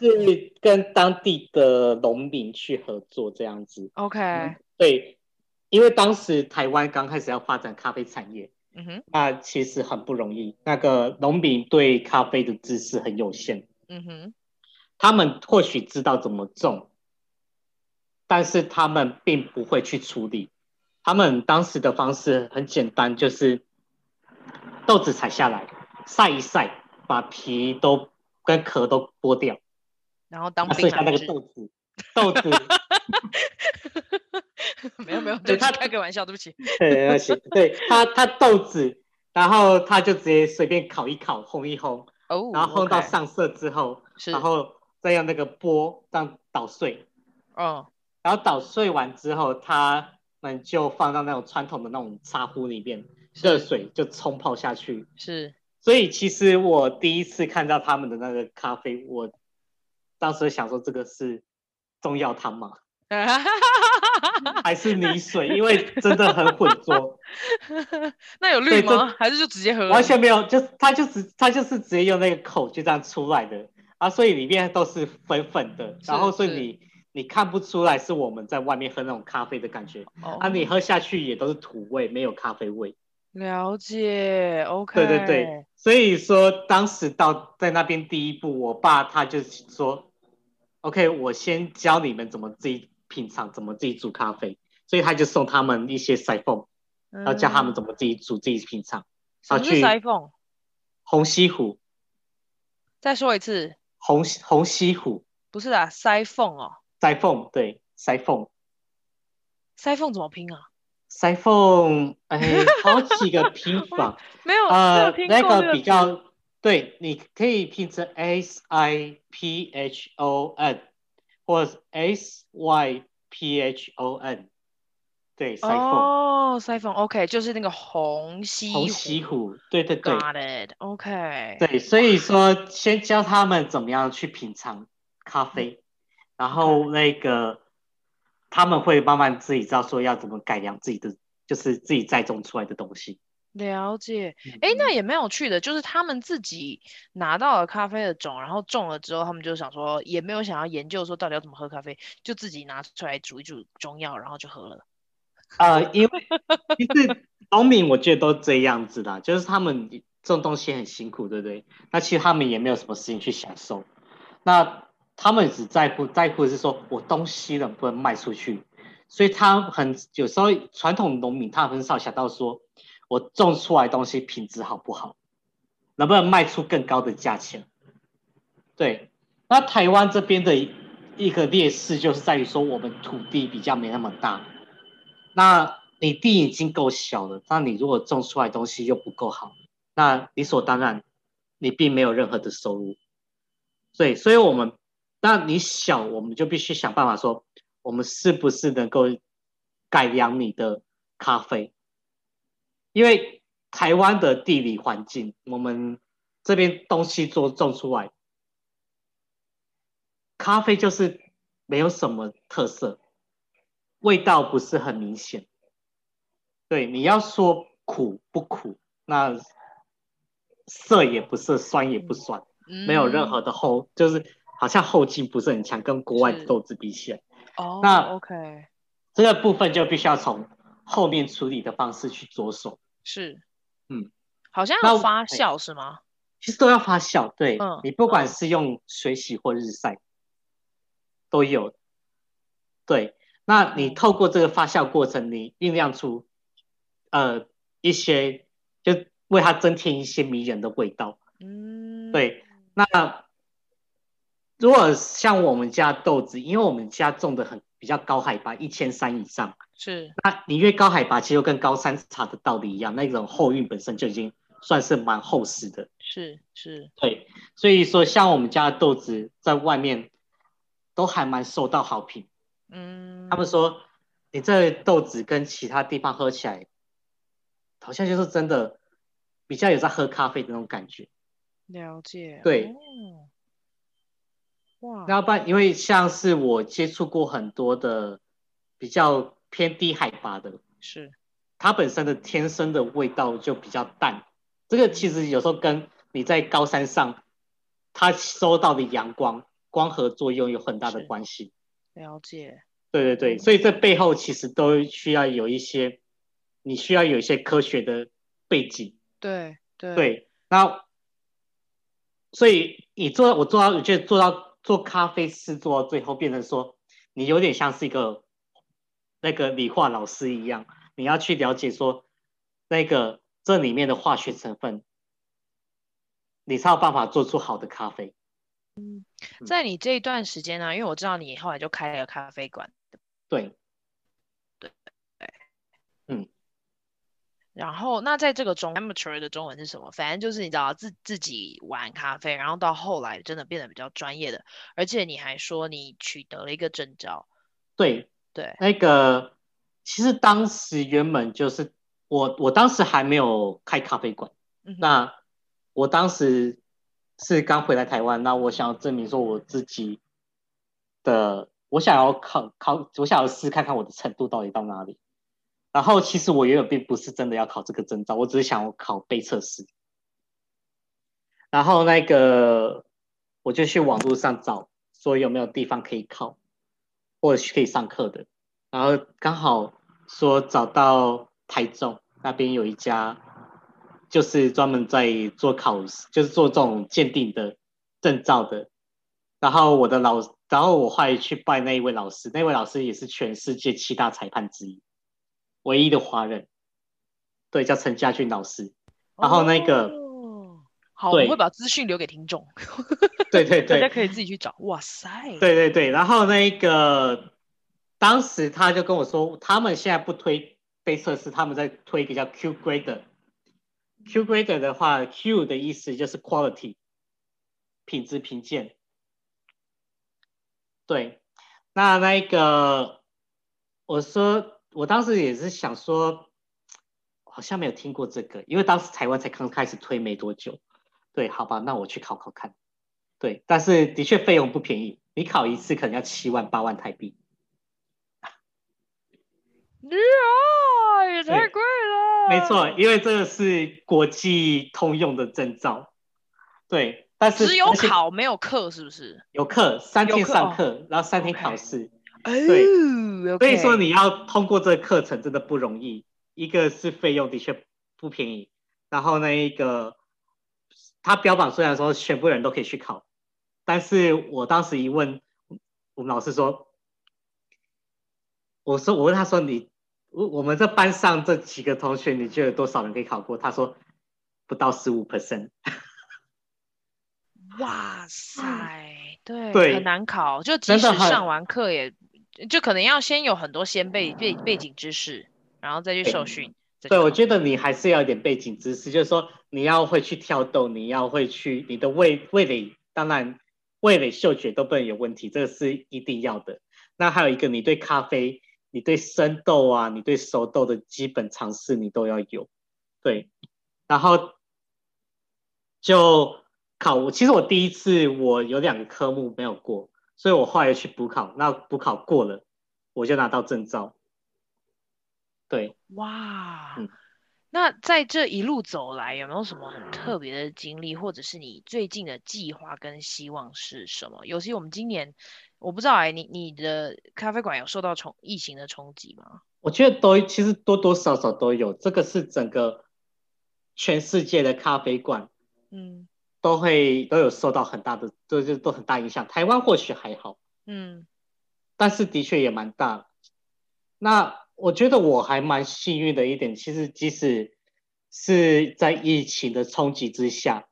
是跟当地的农民去合作这样子。OK，、嗯、对，因为当时台湾刚开始要发展咖啡产业，嗯哼，那其实很不容易。那个农民对咖啡的知识很有限，嗯哼，他们或许知道怎么种，但是他们并不会去处理。他们当时的方式很简单，就是。豆子采下来，晒一晒，把皮都跟壳都剥掉，然后当冰剩下那个豆子，豆子，没有没有，对他开个玩笑，对不起。对他他豆子，然后他就直接随便烤一烤，烘一烘，哦，然后烘到上色之后，是，然后再用那个钵这样捣碎，哦，然后捣碎完之后，他们就放到那种传统的那种茶壶里面。热水就冲泡下去，是。所以其实我第一次看到他们的那个咖啡，我当时想说这个是中药汤吗？还是泥水？因为真的很浑浊。那有绿吗？还是就直接喝？完全没有，就它就是它就是直接用那个口就这样出来的啊，所以里面都是粉粉的，然后所以你你看不出来是我们在外面喝那种咖啡的感觉、哦、啊，你喝下去也都是土味，没有咖啡味。了解，OK。对对对，所以说当时到在那边第一步，我爸他就说，OK，我先教你们怎么自己品尝，怎么自己煮咖啡，所以他就送他们一些筛缝，然后教他们怎么自己煮、自己品尝。什么是筛缝？红西湖。再说一次。红红西湖。不是啊，筛缝哦。筛缝，对，筛缝。筛缝怎么拼啊？筛缝，哎，好几个拼法，没有，呃，那个比较，对，你可以拼成 S I P H O N，或者 S Y P H O N，对。哦，筛缝，OK，就是那个红西红西湖，对对对，Got it，OK。对，所以说先教他们怎么样去品尝咖啡，然后那个。他们会慢慢自己知道说要怎么改良自己的，就是自己栽种出来的东西。了解，哎、嗯，那也蛮有趣的，就是他们自己拿到了咖啡的种，然后种了之后，他们就想说，也没有想要研究说到底要怎么喝咖啡，就自己拿出来煮一煮中药，然后就喝了。呃，因为其实农民我觉得都这样子的，就是他们种东西很辛苦，对不对？那其实他们也没有什么事情去享受。那他们只在乎在乎的是说，我东西能不能卖出去，所以他很有时候传统农民他很少想到说，我种出来东西品质好不好，能不能卖出更高的价钱。对，那台湾这边的一个劣势就是在于说，我们土地比较没那么大，那你地已经够小了，那你如果种出来东西又不够好，那理所当然你并没有任何的收入。对，所以我们。那你小，我们就必须想办法说，我们是不是能够改良你的咖啡？因为台湾的地理环境，我们这边东西做种出来，咖啡就是没有什么特色，味道不是很明显。对，你要说苦不苦，那涩也不涩，酸也不酸，没有任何的后，就是。好像后劲不是很强，跟国外的豆子比起来，哦，那 OK，这个部分就必须要从后面处理的方式去着手。是，嗯，好像要发酵是吗？其实都要发酵，对，嗯，你不管是用水洗或日晒，都有。对，那你透过这个发酵过程，你酝酿出呃一些，就为它增添一些迷人的味道。嗯，对，那。如果像我们家豆子，因为我们家种的很比较高海拔，一千三以上，是。那你越高海拔，其实就跟高山茶的道理一样，那种后韵本身就已经算是蛮厚实的。是是，对，所以说像我们家的豆子在外面都还蛮受到好评。嗯，他们说你这豆子跟其他地方喝起来，好像就是真的比较有在喝咖啡的那种感觉。了解。对。哦哇，要不然，因为像是我接触过很多的比较偏低海拔的，是它本身的天生的味道就比较淡。这个其实有时候跟你在高山上，它收到的阳光光合作用有很大的关系。了解。对对对，所以这背后其实都需要有一些，你需要有一些科学的背景。对对对，那所以你做我做到，我觉得做到。做咖啡师做到最后变成说，你有点像是一个那个理化老师一样，你要去了解说那个这里面的化学成分，你才有办法做出好的咖啡。嗯，在你这一段时间呢、啊，因为我知道你后来就开了咖啡馆。对。然后，那在这个中，amateur 的中文是什么？反正就是你知道自自己玩咖啡，然后到后来真的变得比较专业的，而且你还说你取得了一个证照。对对，那个其实当时原本就是我，我当时还没有开咖啡馆。嗯、那我当时是刚回来台湾，那我想要证明说我自己的，我想要考考，我想要试看看我的程度到底到哪里。然后其实我原本并不是真的要考这个证照，我只是想要考杯测试。然后那个我就去网络上找，说有没有地方可以考，或者是可以上课的。然后刚好说找到台中那边有一家，就是专门在做考试，就是做这种鉴定的证照的。然后我的老，然后我后来去拜那一位老师，那位老师也是全世界七大裁判之一。唯一的华人，对，叫陈家俊老师。然后那个，哦、好，我会把资讯留给听众。对对对，大家可以自己去找。哇塞！对对对，然后那个，当时他就跟我说，他们现在不推杯测试，他们在推一个叫 Q Grader。Q Grader 的话，Q 的意思就是 quality，品质评鉴。对，那那个，我说。我当时也是想说，好像没有听过这个，因为当时台湾才刚开始推没多久。对，好吧，那我去考考看。对，但是的确费用不便宜，你考一次可能要七万八万台币。呀，也太贵了。没错，因为这个是国际通用的证照。对，但是只有考没有课，是不是？有课，三天上课，哦、然后三天考试。对。所以说你要通过这个课程真的不容易，一个是费用的确不便宜，然后那一个他标榜虽然说全部人都可以去考，但是我当时一问我们老师说，我说我问他说你我我们这班上这几个同学你觉得多少人可以考过？他说不到十五 percent。哇塞，对，对，很难考，就即使上完课也。就可能要先有很多先背背背景知识，然后再去受训。对，我觉得你还是要一点背景知识，就是说你要会去跳豆，你要会去你的味味蕾，当然味蕾嗅觉都不能有问题，这个是一定要的。那还有一个，你对咖啡、你对生豆啊、你对熟豆的基本常识你都要有。对，然后就考，其实我第一次我有两个科目没有过。所以我后来去补考，那补考过了，我就拿到证照。对，哇，嗯，那在这一路走来，有没有什么很特别的经历，或者是你最近的计划跟希望是什么？尤其我们今年，我不知道哎，你你的咖啡馆有受到冲疫情的冲击吗？我觉得都其实多多少少都有，这个是整个全世界的咖啡馆，嗯。都会都有受到很大的，都就都很大影响。台湾或许还好，嗯，但是的确也蛮大。那我觉得我还蛮幸运的一点，其实即使是在疫情的冲击之下，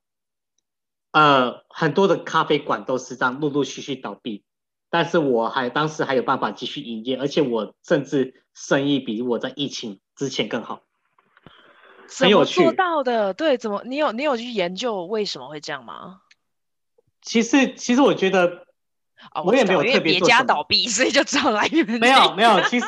呃，很多的咖啡馆都是这样陆陆续续倒闭，但是我还当时还有办法继续营业，而且我甚至生意比我在疫情之前更好。很有趣。做到的，对，怎么你有你有去研究为什么会这样吗？其实其实我觉得。哦、我也没有特别做什么，别家倒闭，所以就找来源。没有没有，其实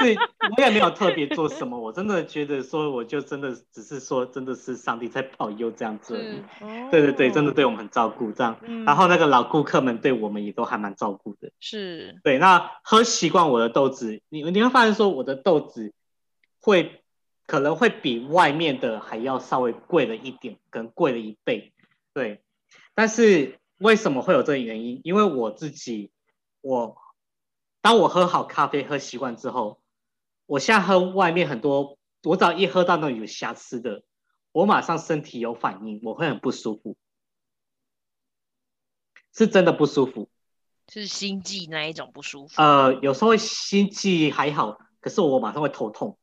我也没有特别做什么。我真的觉得说，我就真的只是说，真的是上帝在保佑这样子而已。哦、对对对，真的对我们很照顾这样。嗯、然后那个老顾客们对我们也都还蛮照顾的。是。对，那喝习惯我的豆子，你你会发现说，我的豆子会可能会比外面的还要稍微贵了一点，跟贵了一倍。对，但是为什么会有这个原因？因为我自己。我当我喝好咖啡喝习惯之后，我现在喝外面很多，我只要一喝到那种有瑕疵的，我马上身体有反应，我会很不舒服，是真的不舒服，是心悸那一种不舒服。呃，有时候心悸还好，可是我马上会头痛，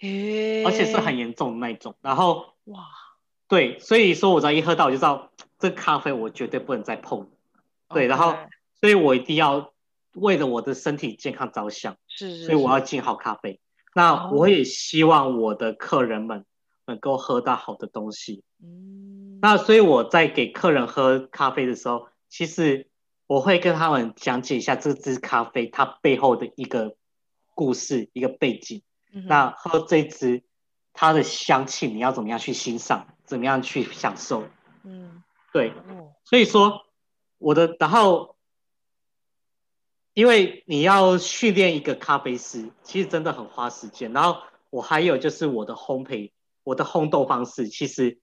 而且是很严重的那一种。然后哇，对，所以说我只要一喝到，我就知道这咖啡我绝对不能再碰。对.然后所以我一定要。为了我的身体健康着想，是，是，是，所以我要进好咖啡。那我也希望我的客人们能够喝到好的东西。嗯，那所以我在给客人喝咖啡的时候，其实我会跟他们讲解一下这支咖啡它背后的一个故事、一个背景。嗯、那喝这支它的香气，你要怎么样去欣赏，怎么样去享受？嗯，对。所以说我的，然后。因为你要训练一个咖啡师，其实真的很花时间。然后我还有就是我的烘焙，我的烘豆方式，其实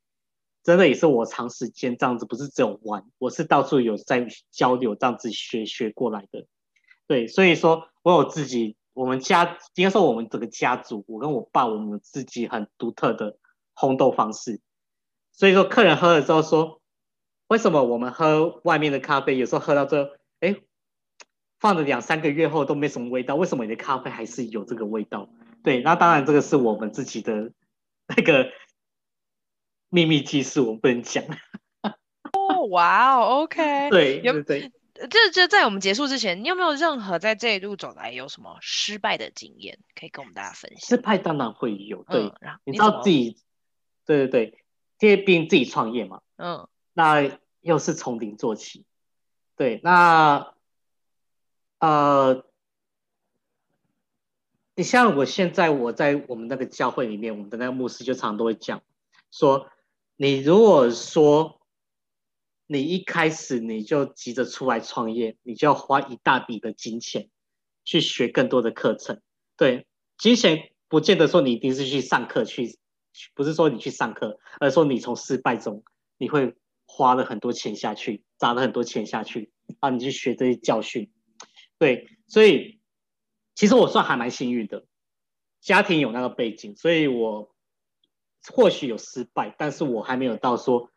真的也是我长时间这样子，不是只有玩，我是到处有在交流这样子学学过来的。对，所以说我有自己，我们家应该说我们整个家族，我跟我爸，我们自己很独特的烘豆方式。所以说客人喝了之后说，为什么我们喝外面的咖啡，有时候喝到最后，哎？放了两三个月后都没什么味道，为什么你的咖啡还是有这个味道？对，那当然这个是我们自己的那个秘密技术，我不能讲。哦，哇哦，OK，对，有对。这这在我们结束之前，你有没有任何在这一路走来有什么失败的经验可以跟我们大家分享？失败当然会有，对，嗯、你知道自己，对对对，因为毕竟自己创业嘛，嗯，那又是从零做起，对，那。呃，你像我现在我在我们那个教会里面，我们的那个牧师就常常都会讲说，你如果说你一开始你就急着出来创业，你就要花一大笔的金钱去学更多的课程。对，金钱不见得说你一定是去上课去，不是说你去上课，而是说你从失败中你会花了很多钱下去，砸了很多钱下去，啊，你去学这些教训。对，所以其实我算还蛮幸运的，家庭有那个背景，所以我或许有失败，但是我还没有到说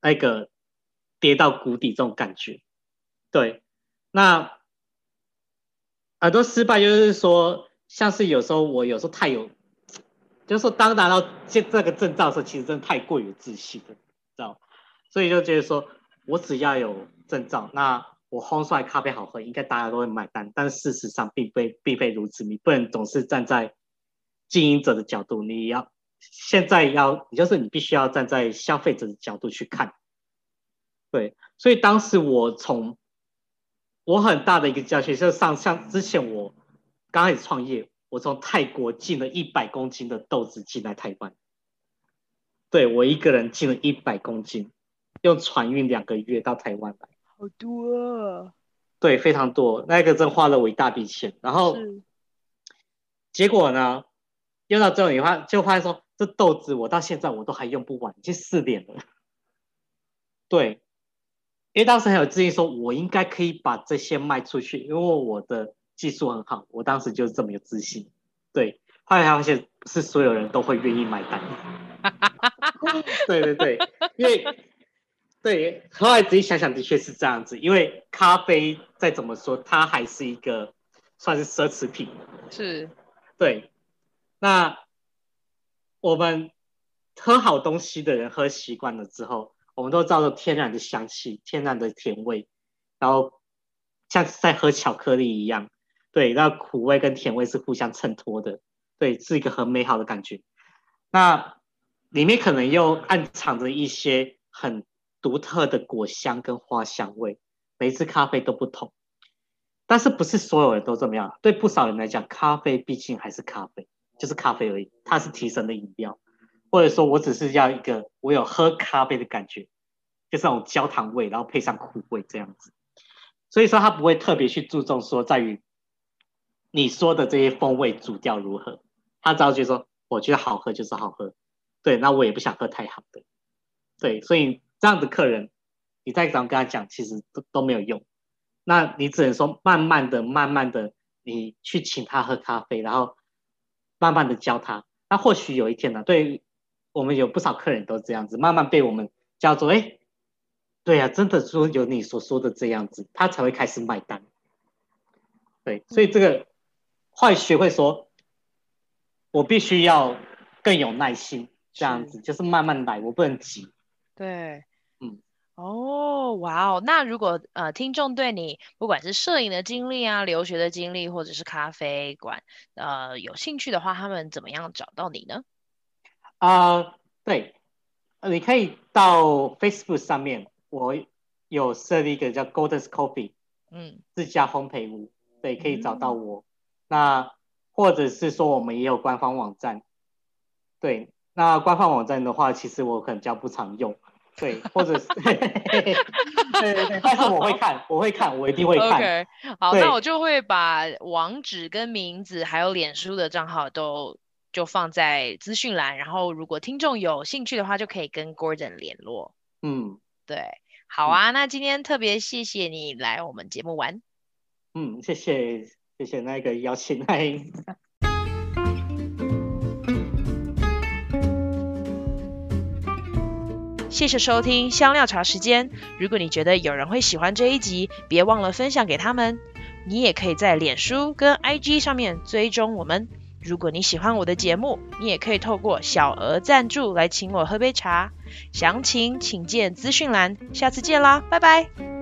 那个跌到谷底这种感觉。对，那很多失败就是说，像是有时候我有时候太有，就是说当拿到这这个证照的时候，其实真的太过于自信了，知道吗？所以就觉得说我只要有证照，那。我烘出来咖啡好喝，应该大家都会买单。但事实上并非并非如此，你不能总是站在经营者的角度，你要现在要，也就是你必须要站在消费者的角度去看。对，所以当时我从我很大的一个教训，就是上像之前我刚开始创业，我从泰国进了一百公斤的豆子进来台湾，对，我一个人进了一百公斤，用船运两个月到台湾来。好多啊，对，非常多，那个真花了我一大笔钱，然后是结果呢，用到最后你发就发现说，这豆子我到现在我都还用不完，已经四年了。对，因为当时很有自信，说我应该可以把这些卖出去，因为我的技术很好，我当时就是这么有自信。对，后来发现不是所有人都会愿意买单。对对对，因为。对，后来仔细想想，的确是这样子。因为咖啡再怎么说，它还是一个算是奢侈品。是，对。那我们喝好东西的人喝习惯了之后，我们都知道天然的香气、天然的甜味，然后像在喝巧克力一样。对，那苦味跟甜味是互相衬托的。对，是一个很美好的感觉。那里面可能又暗藏着一些很独特的果香跟花香味，每一支咖啡都不同。但是不是所有人都这么样？对不少人来讲，咖啡毕竟还是咖啡，就是咖啡而已，它是提神的饮料。或者说我只是要一个我有喝咖啡的感觉，就是那种焦糖味，然后配上苦味这样子。所以说他不会特别去注重说在于你说的这些风味主调如何，他只要觉得说我觉得好喝就是好喝，对，那我也不想喝太好的，对，所以这样的客人，你再怎么跟他讲，其实都都没有用。那你只能说慢慢的、慢慢的，你去请他喝咖啡，然后慢慢的教他。那或许有一天呢，对。我们有不少客人都这样子，慢慢被我们叫做哎，对呀、啊，真的说有你所说的这样子，他才会开始买单。对，所以这个会学会说，我必须要更有耐心，这样子就是慢慢来，我不能急。对，嗯，哦，哇哦，那如果呃听众对你不管是摄影的经历啊、留学的经历，或者是咖啡馆呃有兴趣的话，他们怎么样找到你呢？啊，uh, 对，你可以到 Facebook 上面，我有设立一个叫 Golden's Coffee，嗯，自家烘焙屋，对，可以找到我。嗯、那或者是说，我们也有官方网站，对，那官方网站的话，其实我可能较不常用，对，或者是，对对对，但是我会看，我会看，我一定会看。Okay. 好，对那我就会把网址跟名字，还有脸书的账号都。就放在资讯栏，然后如果听众有兴趣的话，就可以跟 Gordon 联络。嗯，对，好啊，嗯、那今天特别谢谢你来我们节目玩。嗯，谢谢谢谢那个邀请，谢谢收听香料茶时间。如果你觉得有人会喜欢这一集，别忘了分享给他们。你也可以在脸书跟 IG 上面追踪我们。如果你喜欢我的节目，你也可以透过小额赞助来请我喝杯茶，详情请见资讯栏。下次见啦，拜拜。